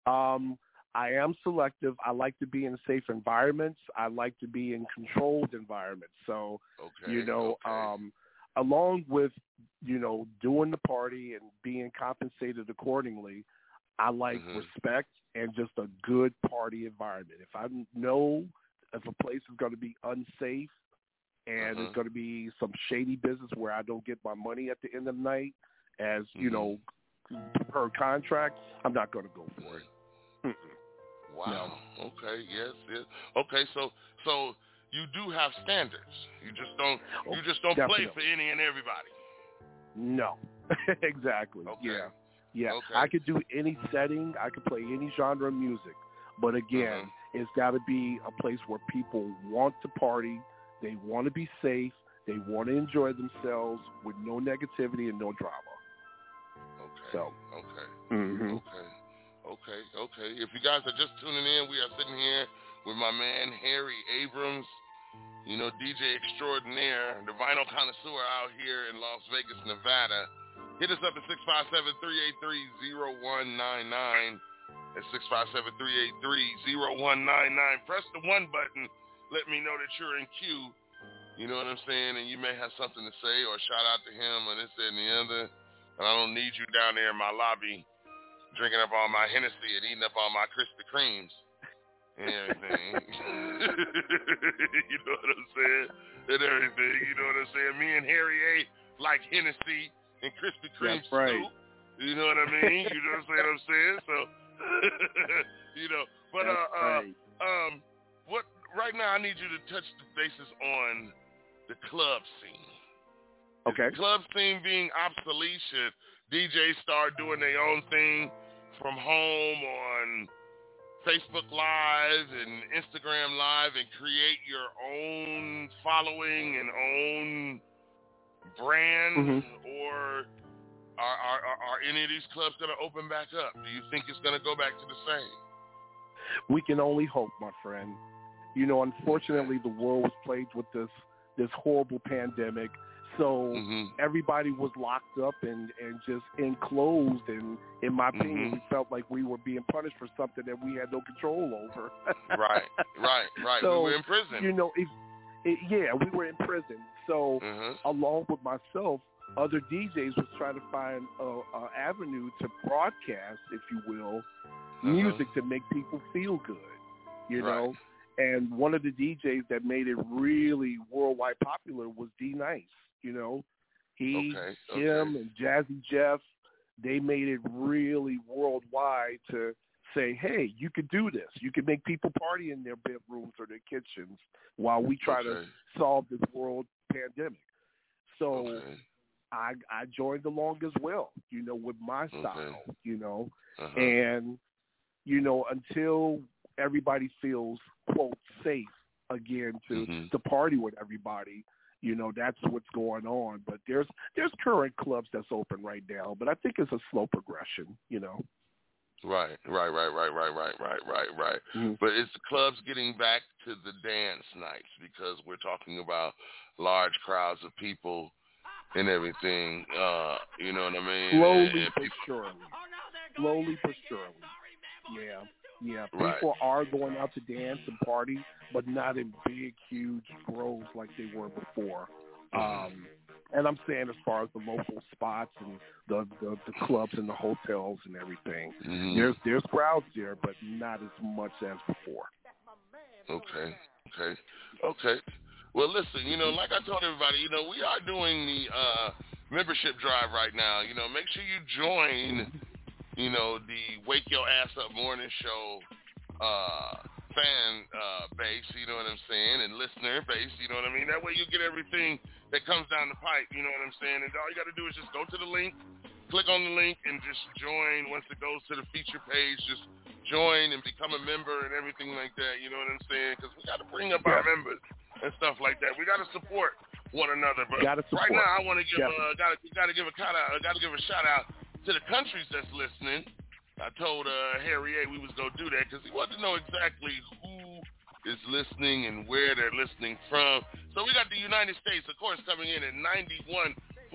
Um, I am selective. I like to be in safe environments. I like to be in controlled environments. So, Okay. you know, okay. um, along with, you know, doing the party and being compensated accordingly, I like Mhm. respect and just a good party environment. If I know if a place is going to be unsafe, and Uh-huh. it's going to be some shady business where I don't get my money at the end of the night, as you Mhm. know, per contract, I'm not going to go for it. Mm-mm. Wow. Okay. Yes. Yes. Okay. So so you do have standards. You just don't you just don't play for any and everybody. No, <laughs> exactly. Okay. Yeah, yeah. Okay. I could do any setting. I could play any genre of music, but again, Uh-huh. It's got to be a place where people want to party. They want to be safe. They want to enjoy themselves with no negativity and no drama. Okay. So. Okay. hmm Okay. Okay. Okay. If you guys are just tuning in, we are sitting here with my man Harry Abrams. You know, DJ extraordinaire, the vinyl connoisseur out here in Las Vegas, Nevada. Hit us up at 657-383-0199. At 657-383-0199. Press the one button. Let me know that you're in queue. You know what I'm saying? And you may have something to say or shout out to him or this, that, and the other. And I don't need you down there in my lobby drinking up all my Hennessy and eating up all my Krispy Kremes and everything. <laughs> you know what I'm saying? And everything. You know what I'm saying? Me and Harry A like Hennessy and Krispy Kreme That's right. soup. You know what I mean? You know what I'm saying? So, <laughs> you know, but That's uh, uh, right. um, what right now I need you to touch the bases on the club scene. Okay. The club scene being obsolete? Should DJs start doing their own thing from home on Facebook Live and Instagram Live and create your own following and own brand? Mhm. Or are, are, are, are any of these clubs going to open back up? Do you think it's going to go back to the same? We can only hope, my friend. You know, unfortunately, the world was plagued with this this horrible pandemic. So Mm-hmm. everybody was locked up and and just enclosed. And in my opinion, Mhm. we felt like we were being punished for something that we had no control over. Right, right, right. <laughs> So, we were in prison. You know, if, it, yeah, we were in prison. So Mhm. along with myself, other DJs was trying to find a, a avenue to broadcast, if you will, Uh-huh. music to make people feel good. You know, and one of the DJs that made it really worldwide popular was D-Nice. You know, he, Okay, him, okay. and Jazzy Jeff, they made it really worldwide to say, hey, you could do this. You could make people party in their bedrooms or their kitchens while we try to solve this world pandemic. So Okay. I I joined along as well, you know, with my style, you know, Uh-huh. and you know until everybody feels quote safe again to Mhm. to party with everybody, you know, that's what's going on. But there's there's current clubs that's open right now, but I think it's a slow progression, you know. Right, right, right, right, right, right, right, right, right. Mhm. But it's the clubs getting back to the dance nights because we're talking about large crowds of people and everything. Uh, you know what I mean? Slowly And- and but surely. Slowly but surely. Yeah. Yeah. Right. People are going out to dance and party, but not in big, huge groves like they were before. Um and I'm saying as far as the local spots and the the, the clubs and the hotels and everything. Mhm. There's there's crowds there but not as much as before. Okay, okay, okay. Well, listen, you know, like I told everybody, you know, we are doing the uh, membership drive right now. You know, make sure you join, you know, the Wake Your Ass Up Morning Show uh, fan uh, base, you know what I'm saying, and listener base, you know what I mean? That way you get everything that comes down the pipe, you know what I'm saying? And all you got to do is just go to the link, click on the link, and just join. Once it goes to the feature page, just join and become a member and everything like that, you know what I'm saying? Because we got to bring up our members and stuff like that. We got to support one another. But right now, I want to give yeah. a got to give a shout out. Got to give a shout out to the countries that's listening. I told uh, Harry A we was gonna do that because he wanted to know exactly who is listening and where they're listening from. So we got the United States, of course, coming in at 91.54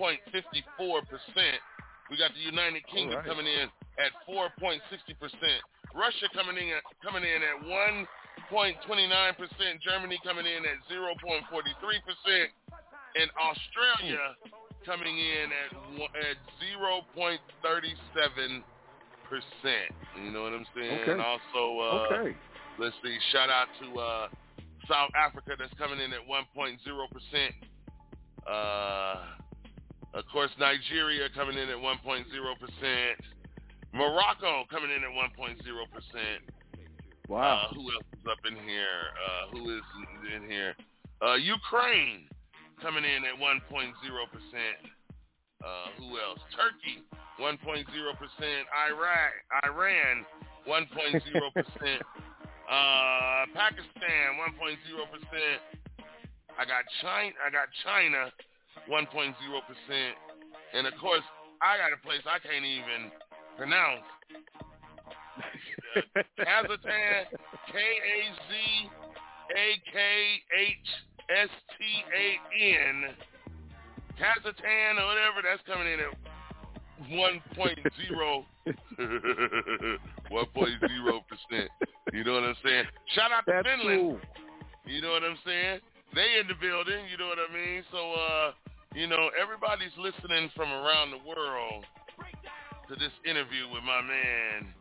percent. We got the United Kingdom right. coming in at 4.60 percent. Russia coming in coming in at one 0.29%, Germany coming in at 0.43%, and Australia coming in at at 0.37%. You know what I'm saying? Okay. And also, uh, okay. let's see, shout out to uh, South Africa that's coming in at 1.0%. Uh, of course, Nigeria coming in at 1.0%. Morocco coming in at 1.0%. Wow. Uh, who else is up in here? Uh, who is in here? Uh, Ukraine coming in at 1.0%. Uh, who else? Turkey, 1.0%. Iraq, Iran, 1.0%. <laughs> uh, Pakistan, 1.0%. I got China. I got China, 1.0%. And of course, I got a place I can't even pronounce. Kazakhstan, K A Z A K H S T A N, Kazakhstan or whatever, that's coming in at 1.0, <laughs> 1.0 percent. You know what I'm saying? Shout out to That's Finland. cool. You know what I'm saying? They in the building. You know what I mean? So, uh, you know, everybody's listening from around the world to this interview with my man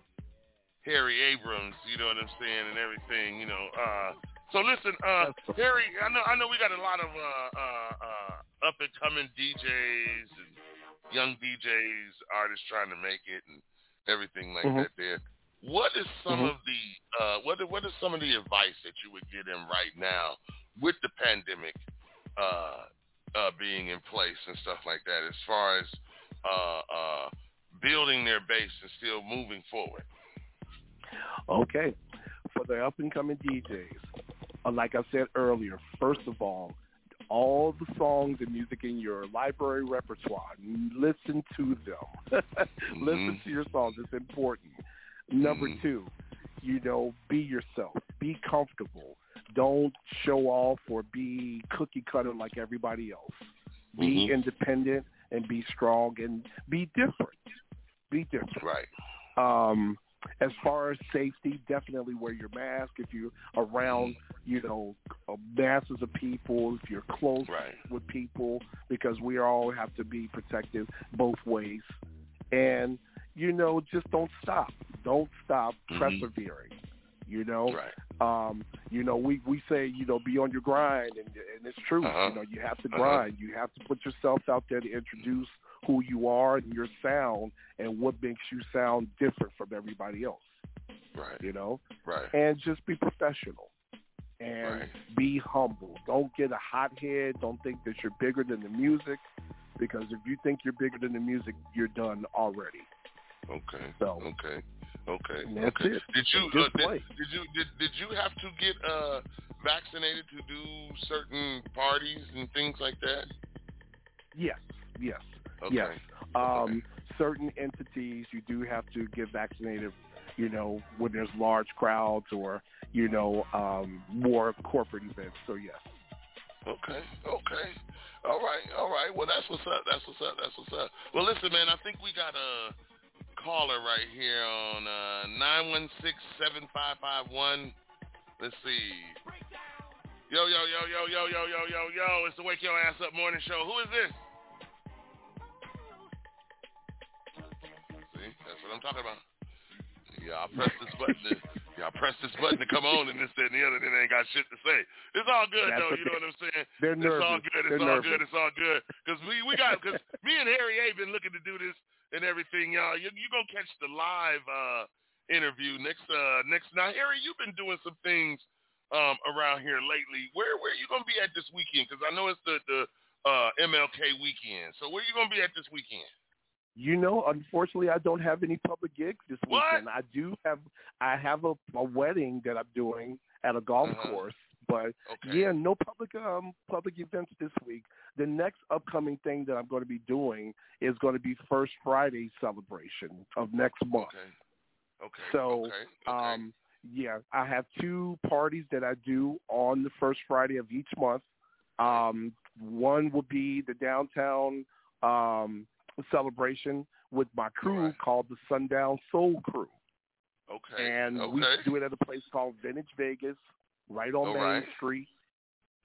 Harry Abraham. You know what I'm saying, and everything. You know. Uh, so listen, uh, Harry. I know. I know we got a lot of uh, uh, uh, up and coming DJs and young DJs, artists trying to make it, and everything like Mhm. that. There. What is some Mhm. of the uh, what what is some of the advice that you would give them right now with the pandemic uh, uh, being in place and stuff like that, as far as uh, uh, building their base and still moving forward? Okay. For the up and coming DJs, uh, like I said earlier, first of all, all the songs and music in your library repertoire, listen to them. <laughs> listen to your songs. It's important. Number two, you know, be yourself. Be comfortable. Don't show off or be cookie cutter like everybody else. Be Mhm. independent and be strong and be different. Be different. Right. Um, as far as safety, definitely wear your mask if you're around, you know, uh, masses of people, if you're close Right. with people, because we all have to be protective both ways. And, you know, just don't stop. Don't stop Mhm. persevering. You know, Right. um, you know, we we say, you know, be on your grind, and and it's true. Uh-huh. You know, you have to Uh-huh. grind. You have to put yourself out there to introduce who you are and your sound, and what makes you sound different from everybody else. Right. You know, Right. and just be professional and Right. be humble. Don't get a hot head. Don't think that you're bigger than the music, because if you think you're bigger than the music, you're done already. Okay. So- okay. Okay. That's okay. it. Did you uh, did, did you did, did you have to get uh vaccinated to do certain parties and things like that? Yes, yes, Okay. yes. Um, Certain entities you do have to get vaccinated. You know, when there's large crowds or you know um, more corporate events. So yes. Okay, okay. All right, all right. Well, that's what's up. That's what's up. That's what's up. Well, listen, man, I think we got a caller right here on uh, 916-7551. Let's see. Yo, yo, yo, yo, yo, yo, yo, yo, yo. It's the Wake Your Ass Up Morning Show. Who is this? What I'm talking about. Yeah, I press this button. To, yeah, I press this button to come on, and this, that, and the other, and it ain't got shit to say. It's all good That's though. You know what I'm saying? <laughs> they're It's all good. It's They're all nervous. good. It's all good. Because we we got because me and Harry A been looking to do this and everything, y'all. You you gonna catch the live uh interview next uh next. Now, Harry, you've been doing some things um around here lately. Where where are you gonna be at this weekend? Because I know it's the the uh MLK weekend. So where you gonna be at this weekend? You know, unfortunately, I don't have any public gigs this What? weekend. I do have, I have a, a wedding that I'm doing at a golf Uh-huh. course, but Okay. yeah, no public um public events this week. The next upcoming thing that I'm going to be doing is going to be First Friday celebration of next month. Okay. Okay. So, okay. um, yeah, I have two parties that I do on the first Friday of each month. Um, one will be the downtown um, celebration with my crew called the Sundown Soul Crew, Okay. and okay. we do it at a place called Vintage Vegas, right on All Main right. Street.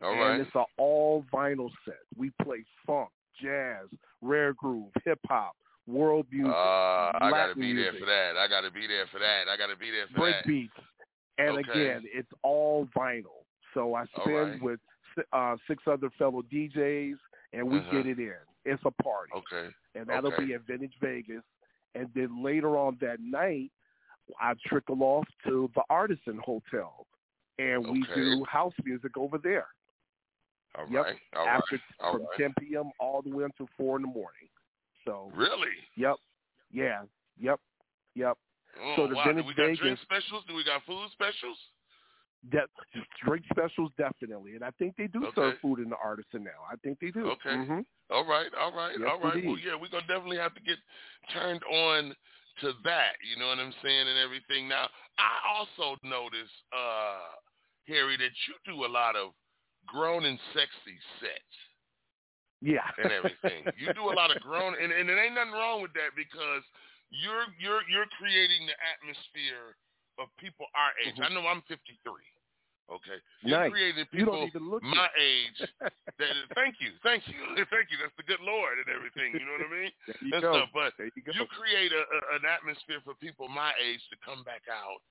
All and right. it's an all vinyl set. We play funk, jazz, rare groove, hip hop, world music, Uh, I gotta be there for that. I gotta be there for that. I gotta be there for break that. beats. And Okay. again, it's all vinyl. So I spend right. with uh, six other fellow DJs, and we Uh-huh. get it in. It's a party, Okay. and that'll okay. be at Vintage Vegas. And then later on that night, I trickle off to the Artisan Hotel, and we Okay. do house music over there. All yep. right. All After right. All from right. 10 p.m. all the way until four in the morning. So Really? Yep. Yeah. Yep. Yep. Oh, so the wow. Vintage Do we got drink specials? Do we got food specials? De- drink specials definitely, and I think they do Okay. serve food in the Artisan now. I think they do. Okay. hmm All right, all right, Yes, all right. Well, yeah, we're gonna definitely have to get turned on to that. You know what I'm saying, and everything. Now, I also notice, uh, Harry, that you do a lot of grown and sexy sets Yeah. and everything. <laughs> you do a lot of grown, and, and it ain't nothing wrong with that because you're you're you're creating the atmosphere of people our age. I know I'm 53. Okay, Mm-hmm. Nice. You people don't even look my it. age. <laughs> That, thank you, thank you, <laughs> thank you. That's the good Lord and everything. You know what I mean? <laughs> You and go. stuff. But you you create a, a, an atmosphere for people my age to come back out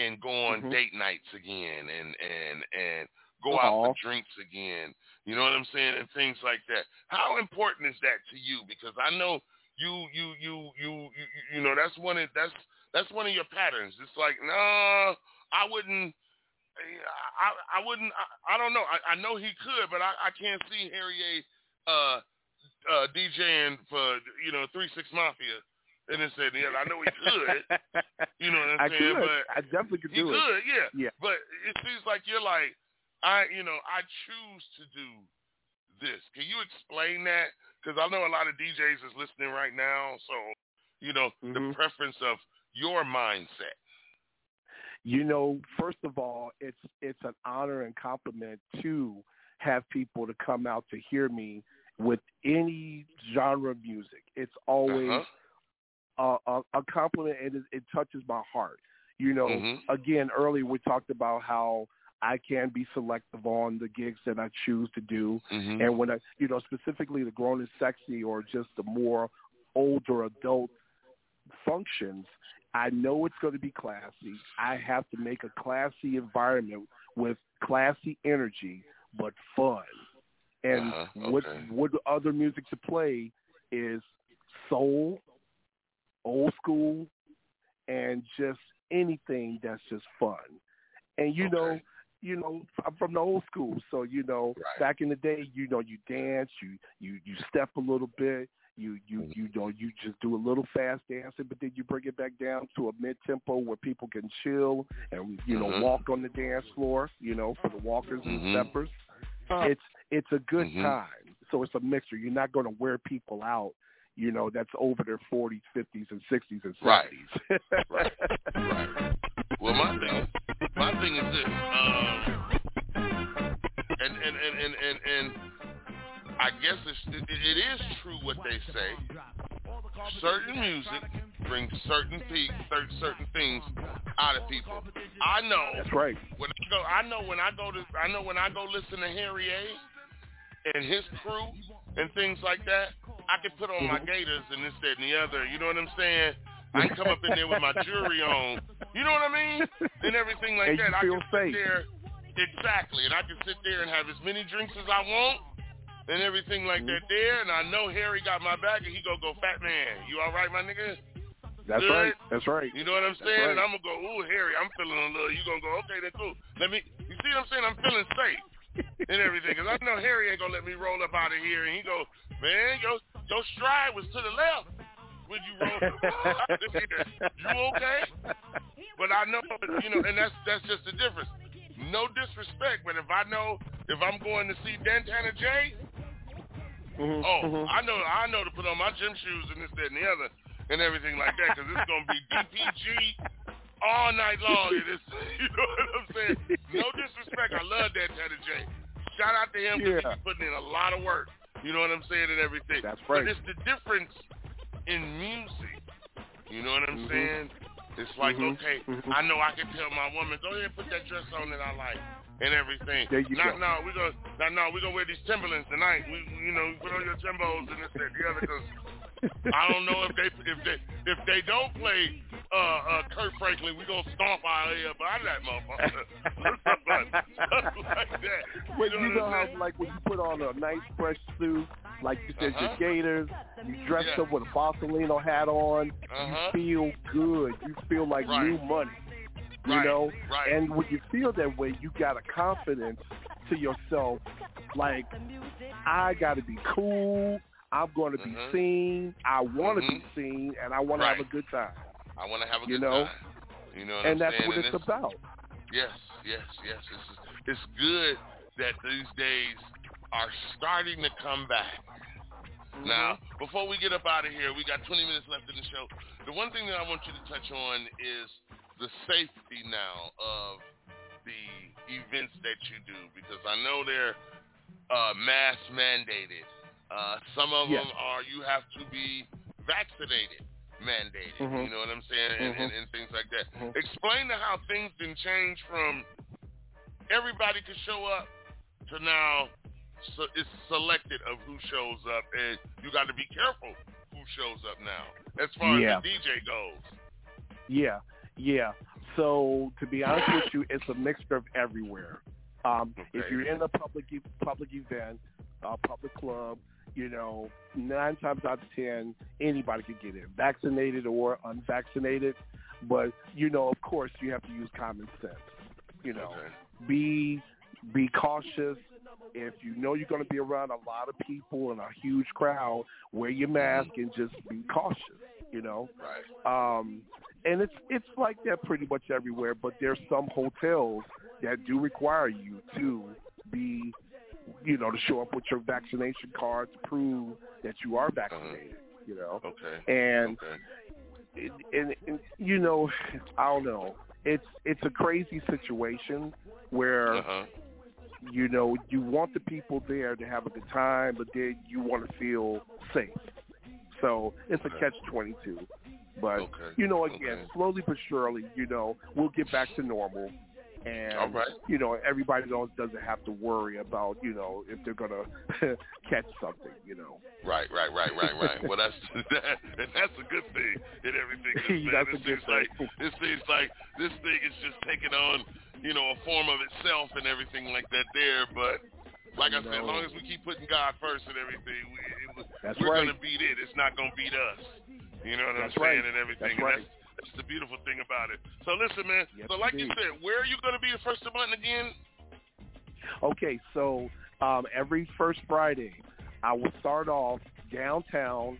and go on Mhm. date nights again and and and go out Aw. for drinks again. You know what I'm saying? And things like that. How important is that to you? Because I know you you you you you, you know that's one of that's that's one of your patterns. It's like no, I wouldn't. I I wouldn't. I, I don't know. I, I know he could, but I, I can't see Harry A. Uh, uh, DJing for you know Three Six Mafia. And it said, yeah, I know he could. <laughs> You know what I'm I saying? could. But I definitely could he it. could, yeah. Yeah. But it seems like you're like, I, you know, I choose to do this. Can you explain that? Because I know a lot of DJs is listening right now. So, you know, the Mhm. preference of your mindset. You know, first of all, it's it's an honor and compliment to have people to come out to hear me with any genre of music. It's always Uh-huh. a, a, a compliment, and it, it touches my heart. You know, Mhm. again, earlier we talked about how I can be selective on the gigs that I choose to do, Mhm. and when I, you know, specifically the grown and sexy or just the more older adult functions, I know it's going to be classy. I have to make a classy environment with classy energy, but fun. And Uh-huh, what okay. what other music to play is soul, old school, and just anything that's just fun. And you know, you know, I'm from the old school, so you know, back in the day, you know, you dance, you you you step a little bit, you you you know, you just do a little fast dancing, but then you bring it back down to a mid tempo where people can chill and you know Mhm. walk on the dance floor, you know, for the walkers Mhm. and steppers. It's it's a good Mhm. time. So it's a mixture. You're not going to wear people out, you know, that's over their 40s, 50s, and 60s and 70s. Right. right. Right. <laughs> Well, my thing, my thing is this, um, and, and, and, and, and, and I guess it's, it, it is true what they say. Certain music brings certain pe- certain things out of people. I know. That's right. When I go, I know when I go to, I know when I go listen to Harry A. and his crew and things like that, I can put on my Mm-hmm. and this, that, and the other. You know what I'm saying? I can come up in there with my jewelry on. You know what I mean? And everything like And that. I can sit there exactly, and I can sit there and have as many drinks as I want and everything like that Mm-hmm. there. And I know Harry got my back, and he gonna go, "Fat man, you all right, my nigga?" That's Good. right. That's right. You know what I'm saying? And. I'm gonna go, ooh, Harry, I'm feeling a little. You gonna go, okay, that's cool. Let me. You see what I'm saying? I'm feeling safe and everything. Cause I know Harry ain't gonna let me roll up out of here. And he go, man, your your stride was to the left when you rolled up <laughs> out of here. You okay? But I know, you know, and that's that's just the difference. No disrespect, but if I know if I'm going to see Dantana J, Mhm, Oh, mhm. I know, I know to put on my gym shoes and this, that, and the other, and everything like that, because it's gonna be DPG all night long. It is, <laughs> you know what I'm saying? No disrespect, I love that Teddy J. Shout out to him because Yeah. he's putting in a lot of work. You know what I'm saying and everything. That's right. But it's the difference in music. You know what I'm Mhm. saying? It's like, Mhm, okay, mhm. I know I can tell my woman, go ahead and put that dress on that I like and everything. There you no, go. no, we gonna, no, no, we gonna wear these Timberlands tonight. We, you know, put on your Timbos and this, that, the other, because I don't know if they if they if they don't play uh, uh, Kirk Franklin, we gonna stomp our head of that motherfucker. Like that. But You you know how, like, when you put on a nice fresh suit, like you said, Uh-huh. your gaiters, you dress Yeah. up with a Borsalino hat on, Uh-huh. you feel good. You feel like Right. new money. You Right, know? right. And when you feel that way, you got a confidence to yourself, like, I got to be cool. I'm going to be Mhm. seen. I want to Mhm. be seen, and I want to have a good time. I want to have a You good know? time. You know what and I'm that's saying? what And it's about. Yes, yes, yes. It's it's good that these days are starting to come back. Mm-hmm. Now, before we get up out of here, we got 20 minutes left in the show. The one thing that I want you to touch on is the safety now of the events that you do, because I know they're uh, mass mandated. Uh, some of Yes. them are you have to be vaccinated mandated. Mhm. You know what I'm saying? And, and, Mhm. and things like that. Mhm. Explain to how things didn't change from everybody could show up to now so it's selected of who shows up, and you got to be careful who shows up now as far Yeah. as the DJ goes. Yeah, yeah. So to be honest with you, it's a mixture of everywhere. Um, If you're in a public public event, a public club, you know, nine times out of ten, anybody could get in, vaccinated or unvaccinated. But you know, of course, you have to use common sense. You know, Okay. be be cautious. If you know you're going to be around a lot of people and a huge crowd, wear your mask and just be cautious. You know, Right. um, and it's it's like that pretty much everywhere. But there's some hotels that do require you to be, you know, to show up with your vaccination card to prove that you are vaccinated. You know, Okay. and Okay. and, and, and you know, I don't know. It's it's a crazy situation where Uh-huh. you know you want the people there to have a good time, but then you want to feel safe. So it's a catch twenty two. But Okay. you know, again, Okay. slowly but surely, you know, we'll get back to normal. And right. you know, everybody don't, doesn't have to worry about you know if they're gonna <laughs> catch something. You know. Right, right, right, right, right. well, that's <laughs> that, and that's a good thing in everything. <laughs> That's a good seems like thing. it seems like this thing is just taking on, you know, a form of itself and everything like that. There, but like I said, as long as we keep putting God first and everything, we, it, That's we're right. gonna beat it. It's not gonna beat us. You know what That's I'm saying right. and everything. That's and right. that's, that's the beautiful thing about it. So listen, man. Yes, so like you said, where are you gonna be the first of the month again? Okay, so um, every first Friday, I will start off downtown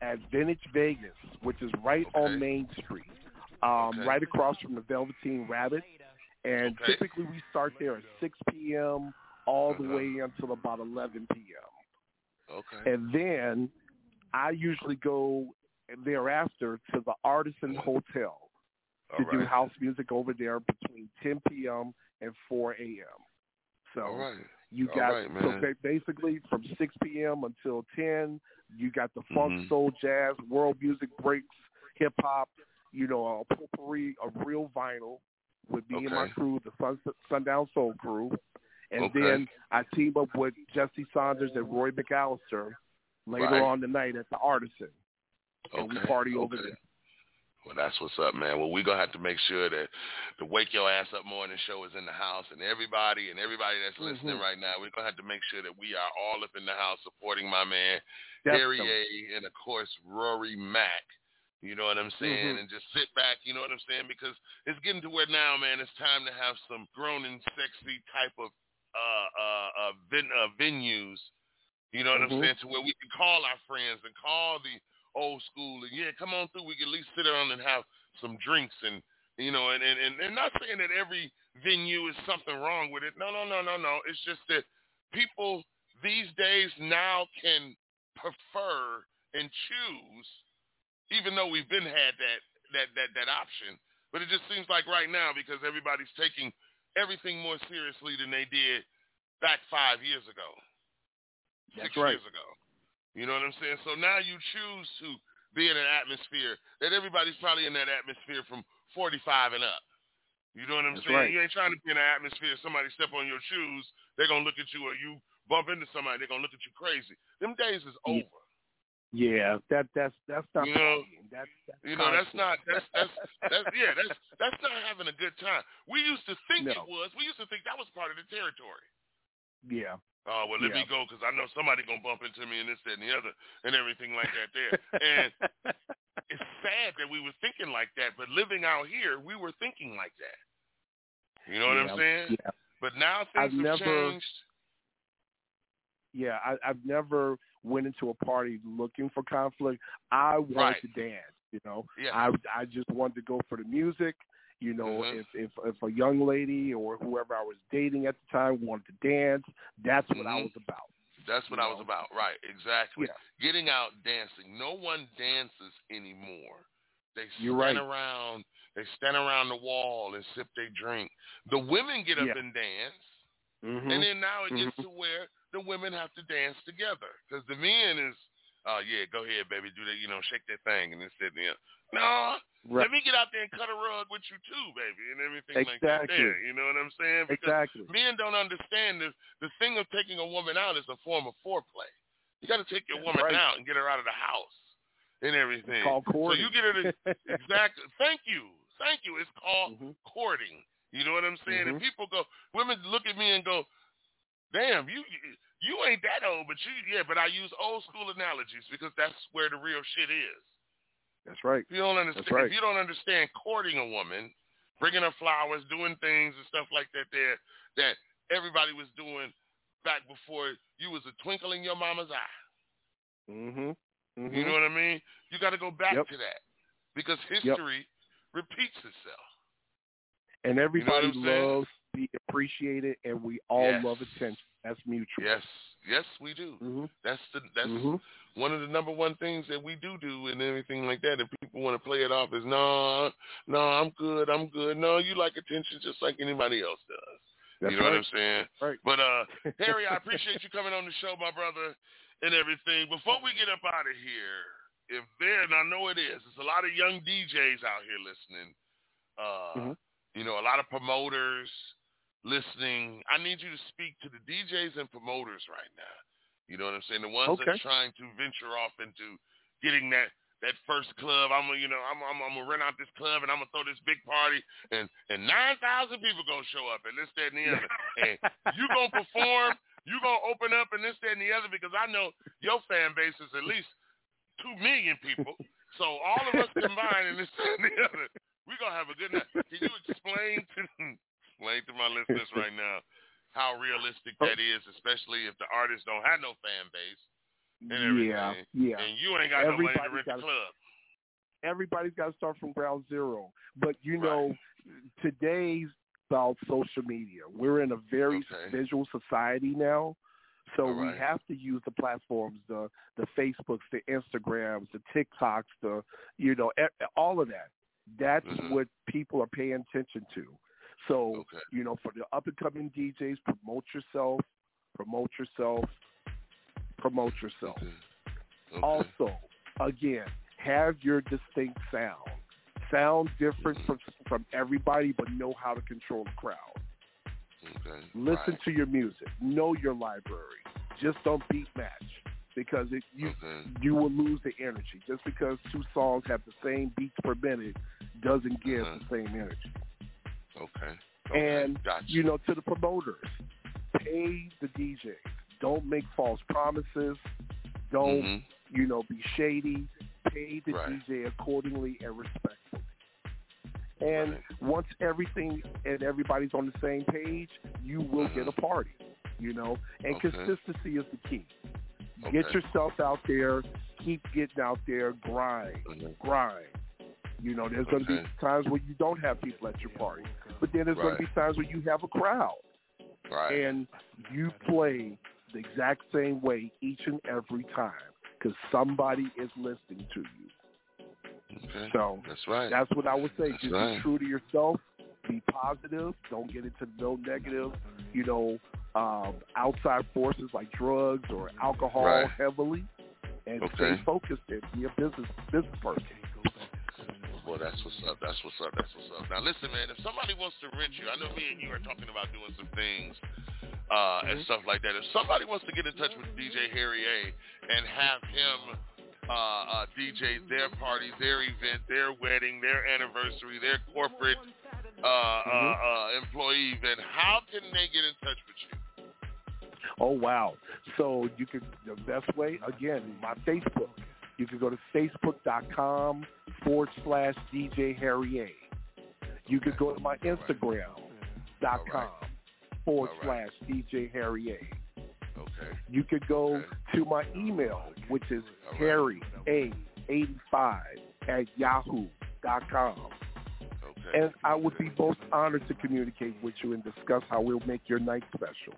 at Vintage Vegas, which is right on Main Street, um, Okay. right across from the Velveteen Rabbit. And Okay. typically we start there at 6 p.m. all the Uh-huh. way until about 11 p.m. Okay. And then I usually go thereafter to the Artisan Hotel to All do house music over there between 10 p.m. and 4 a.m. So right. you got right, so basically from 6 p.m. until 10, you got the funk, Mhm. soul, jazz, world music breaks, hip hop, you know, a potpourri of real vinyl with me and my crew, the Sun, Sundown Soul Crew, and Okay. then I team up with Jesse Saunders and Roy McAllister later Right. on the night at the Artisan, and we Okay, party over there. Well, that's what's up, man. Well, we're gonna have to make sure that the Wake Your Ass Up Morning Show is in the house, and everybody and everybody that's listening Mhm. right now, we're gonna have to make sure that we are all up in the house supporting my man. Harry A. and of course Rory Mack. You know what I'm saying? Mhm. And just sit back. You know what I'm saying? Because it's getting to where now, man, it's time to have some grown and sexy type of uh uh uh, ven- uh venues. You know what Mhm. I'm saying? To where we can call our friends and call the old school and yeah, come on through. We can at least sit down and have some drinks and you know, and and, and, and not saying that every venue is something wrong with it. No, no, no, no, no. It's just that people these days now can prefer and choose, even though we've been had that that that that option. But it just seems like right now because everybody's taking everything more seriously than they did back five years ago, That's six right. years ago. You know what I'm saying? So now you choose to be in an atmosphere that everybody's probably in that atmosphere from 45 and up. You know what I'm That's saying? right. You ain't trying to be in an atmosphere. Somebody step on your shoes, they're gonna look at you, or you bump into somebody, they're gonna look at you crazy. Them days is over. Yeah, that that's that's not You know, that's, that's You know, that's not that's that's that's yeah, that's that's not having a good time. We used to think it was. We used to think that was part of the territory. yeah. Oh well, let me Yeah. go because I know somebody gonna bump into me and this, that, and the other, and everything like that. There, and <laughs> it's sad that we were thinking like that, but living out here, we were thinking like that. You know what I'm saying? Yeah. But now I've things have never- changed. Yeah, I, I've never went into a party looking for conflict. I wanted Right. to dance. You know, Yeah. I I just wanted to go for the music. You know, Mhm. if if if a young lady or whoever I was dating at the time wanted to dance, that's what I Mhm. was about. That's what You I was know? about. Right, exactly. Yeah. Getting out dancing. No one dances anymore. They You're stand right. around. They stand around the wall and sip their drink. The women get up Yeah. and dance, Mhm. and then now it gets Mhm. to where the women have to dance together because the men is, oh yeah, go ahead, baby, do that. You know, shake that thing and this, that, and the other. No, Right. let me get out there and cut a rug with you too, baby, and everything like that. There, you know what I'm saying? Because Exactly. men don't understand this. The thing of taking a woman out is a form of foreplay. You got to take your woman right. out and get her out of the house and everything. called courting. so you get her to <laughs> exactly. Thank you, thank you. It's called Mhm. courting. You know what I'm saying? Mhm. And people go, women look at me and go, "Damn, you you ain't that old, but you yeah." But I use old school analogies because that's where the real shit is. That's right. If you don't understand, That's right. if you don't understand courting a woman, bringing her flowers, doing things and stuff like that, there that everybody was doing back before you was a twinkle in your mama's eye. Mhm. Mhm. You know what I mean? You got to go back Yep. to that because history repeats itself. and everybody I'm saying? loves be appreciated, and we all Yes. love attention. That's mutual. Yes, yes, we do. hmm That's the that's Mhm. one of the number one things that we do do and everything like that. And people want to play it off as no, no, I'm good, I'm good. No, you like attention just like anybody else does. That's you know right. what I'm saying? Right. But uh, <laughs> Harry, I appreciate you coming on the show, my brother, and everything. Before we get up out of here, if there, and I know it is, there's a lot of young DJs out here listening. Uh, Mhm. You know, a lot of promoters listening. I need you to speak to the DJs and promoters right now. You know what I'm saying? The ones that are trying to venture off into getting that that first club. I'm gonna, you know, I'm, I'm, I'm gonna rent out this club and I'm gonna throw this big party and and nine thousand people gonna show up and this, that, and the other. <laughs> and you gonna perform, you gonna open up and this, that, and the other because I know your fan base is at least two million people. So all of us combined and this, that, and the other, we gonna have a good night. Can you explain to explain to my listeners right now how realistic that is, especially if the artists don't have no fan base and everything, Yeah, yeah. and you ain't got no money to rent gotta- club. Everybody's got to start from ground zero. But you know, today's about social media. We're in a very Okay. visual society now. So right. we have to use the platforms, the the Facebooks, the Instagrams, the TikToks, the you know, all of that. That's Mhm. what people are paying attention to. So Okay. you know, for the up and coming DJs, promote yourself, promote yourself, promote yourself. Okay. Also, again, have your distinct sound. Sound different from from everybody, but know how to control the crowd. Okay. Listen Right. to your music. Know your library. Just don't beat match because it, you Okay. you will lose the energy. Just because two songs have the same beats per minute doesn't give Uh-huh. the same energy. Okay. okay. And gotcha. you know, to the promoters, pay the DJ. Don't make false promises. Don't Mhm. you know be shady. Pay the Right. DJ accordingly and respectfully. And Right. once everything and everybody's on the same page, you will get a party. You know, and Okay. consistency is the key. Okay. Get yourself out there. Keep getting out there. Grind, Mhm. grind. You know, there's going to be times where you don't have people at your party, but then there's going to be times where you have a crowd, Right. and you play the exact same way each and every time because somebody is listening to you. okay. So That's right. that's what I would say. That's Just right. be true to yourself. Be positive. Don't get into no negative, you know, um, outside forces like drugs or alcohol Right. heavily, and Okay. stay focused and be a business business person. Boy, that's what's up. That's what's up. That's what's up. Now, listen, man. If somebody wants to rent you, I know me and you are talking about doing some things uh, and stuff like that. If somebody wants to get in touch with DJ Harry A and have him uh, uh, DJs, their party, their event, their wedding, their anniversary, their corporate uh, uh, Mhm. uh, employee event, how can they get in touch with you? Oh wow! So you could the best way again, my Facebook. You can go to facebook.com forward slash DJ Harry A. You could go to my Instagram. dot Instagram.com forward slash DJ Harry A. Okay. You could go to my email, which is Harry A eighty five at yahoo yahoo.com. Okay. And I would be most honored to communicate with you and discuss how we'll make your night special.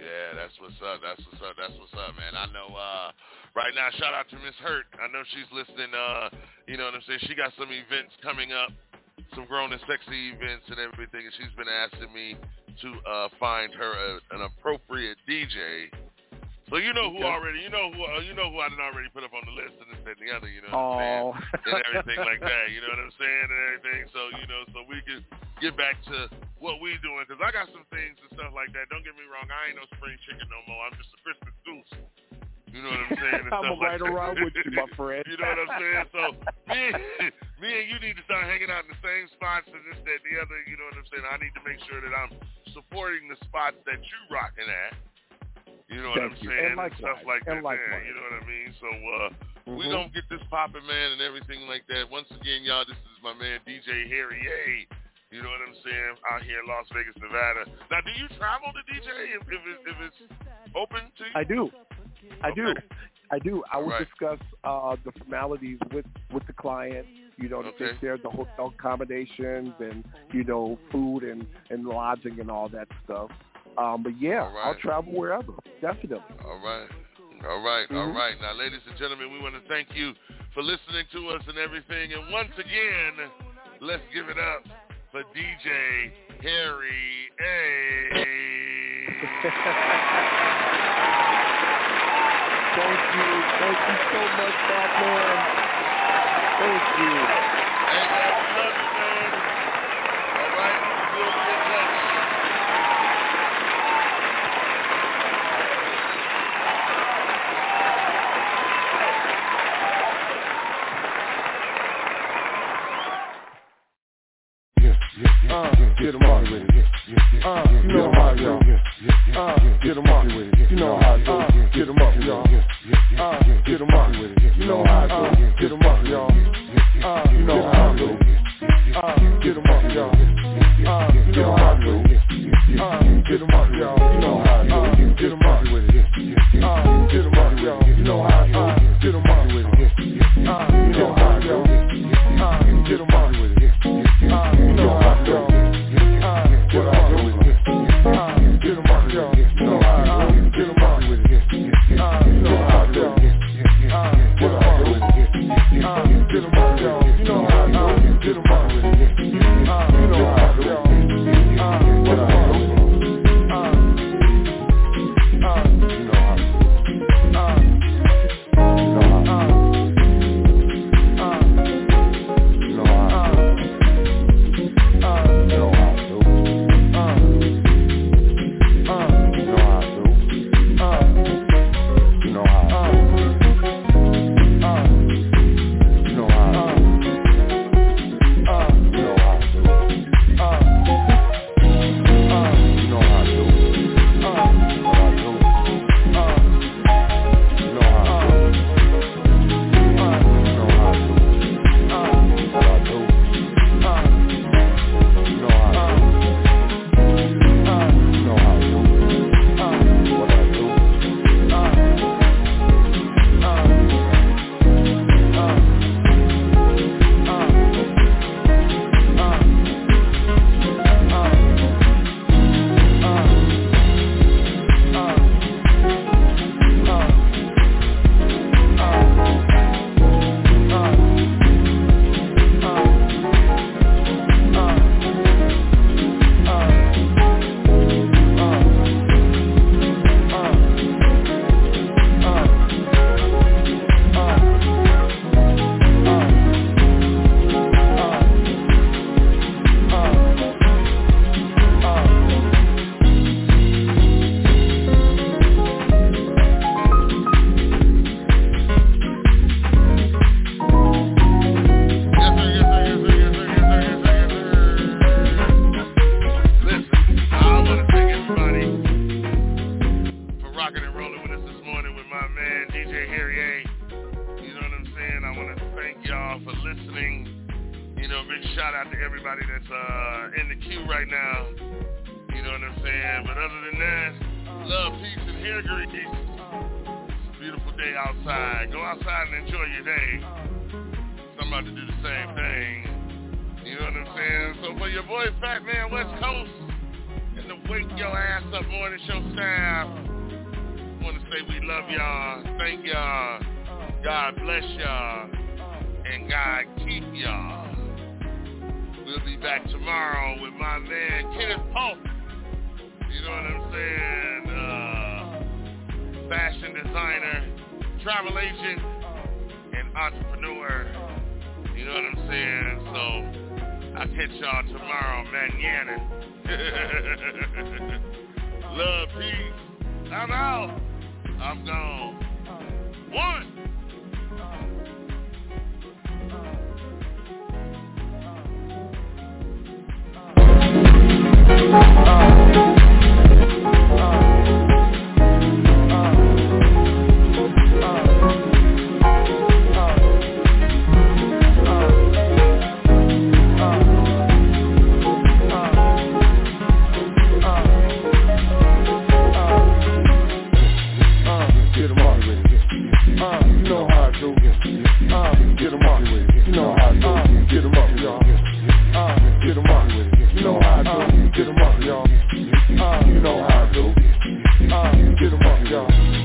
Yeah, that's what's up. That's what's up. That's what's up, man. I know uh right now shout out to Miss Hurt. I know she's listening uh you know what I'm saying, she got some events coming up, some grown and sexy events and everything and she's been asking me to uh find her a, an appropriate DJ. So you know who already you know who uh, you know who I done already put up on the list and this that, and the other, you know what Oh. I'm saying? <laughs> and everything like that, you know what I'm saying, and everything. So, you know, so we can get back to what we doing, because I got some things and stuff like that. Don't get me wrong, I ain't no spring chicken no more. I'm just a Christmas goose. You know what I'm saying? And <laughs> I'm right like around with you, my friend. <laughs> you know what I'm saying? So me, me and you need to start hanging out in the same spots and this, that, and the other. You know what I'm saying? I need to make sure that I'm supporting the spots that you rocking at. You know what Thank I'm you. saying? And likewise. stuff like And that. likewise. Man, you know what I mean? So uh we Mhm. gonna get this popping, man, and everything like that. Once again, y'all, this is my man DJ Harry A. You know what I'm saying? Out here in Las Vegas, Nevada. Now, do you travel to DJ if, if, it, if it's open to you? I do. I do. Okay. I do. I will Right. discuss uh, the formalities with, with the client, you know, Okay. care of the hotel accommodations and, you know, food and, and lodging and all that stuff. Um, but yeah, All right. I'll travel wherever. Definitely. All right. All right, all Mhm. right. Now, ladies and gentlemen, we want to thank you for listening to us and everything. And once again, let's give it up for DJ Harry A. Thank you. Thank you so much, Fat Man. Thank you. Hey, man, we love you, man. All right, Uh, get 'em up. You know how it goes. Get 'em up, y'all. Uh, get 'em up. You know how it goes. Get 'em up, y'all. Uh, you know how it goes. Uh, get 'em up, y'all. Uh, you know how it goes. Uh, get 'em up, y'all. You know how it goes. What I'm saying? But other than that, love, peace, and hair grease. It's a beautiful day outside. Go outside and enjoy your day. So I'm about to do the same thing. You know what I'm saying? So for your boy Fat Man West Coast and the Wake Your Ass Up Morning Show staff, I want to say we love y'all. Thank y'all. God bless y'all. And God keep y'all. We'll be back tomorrow with my man Kenneth Pope. You know what I'm saying? Uh, fashion designer, travel agent, and entrepreneur. You know what I'm saying? So I'll catch y'all tomorrow, manana. <laughs> Love, peace. I'm out. I'm gone. One. Get Get 'em off, y'all. Uh, get 'em off. You know how I do. Get 'em off, y'all. Uh, you know how I do. Uh, get 'em off, y'all.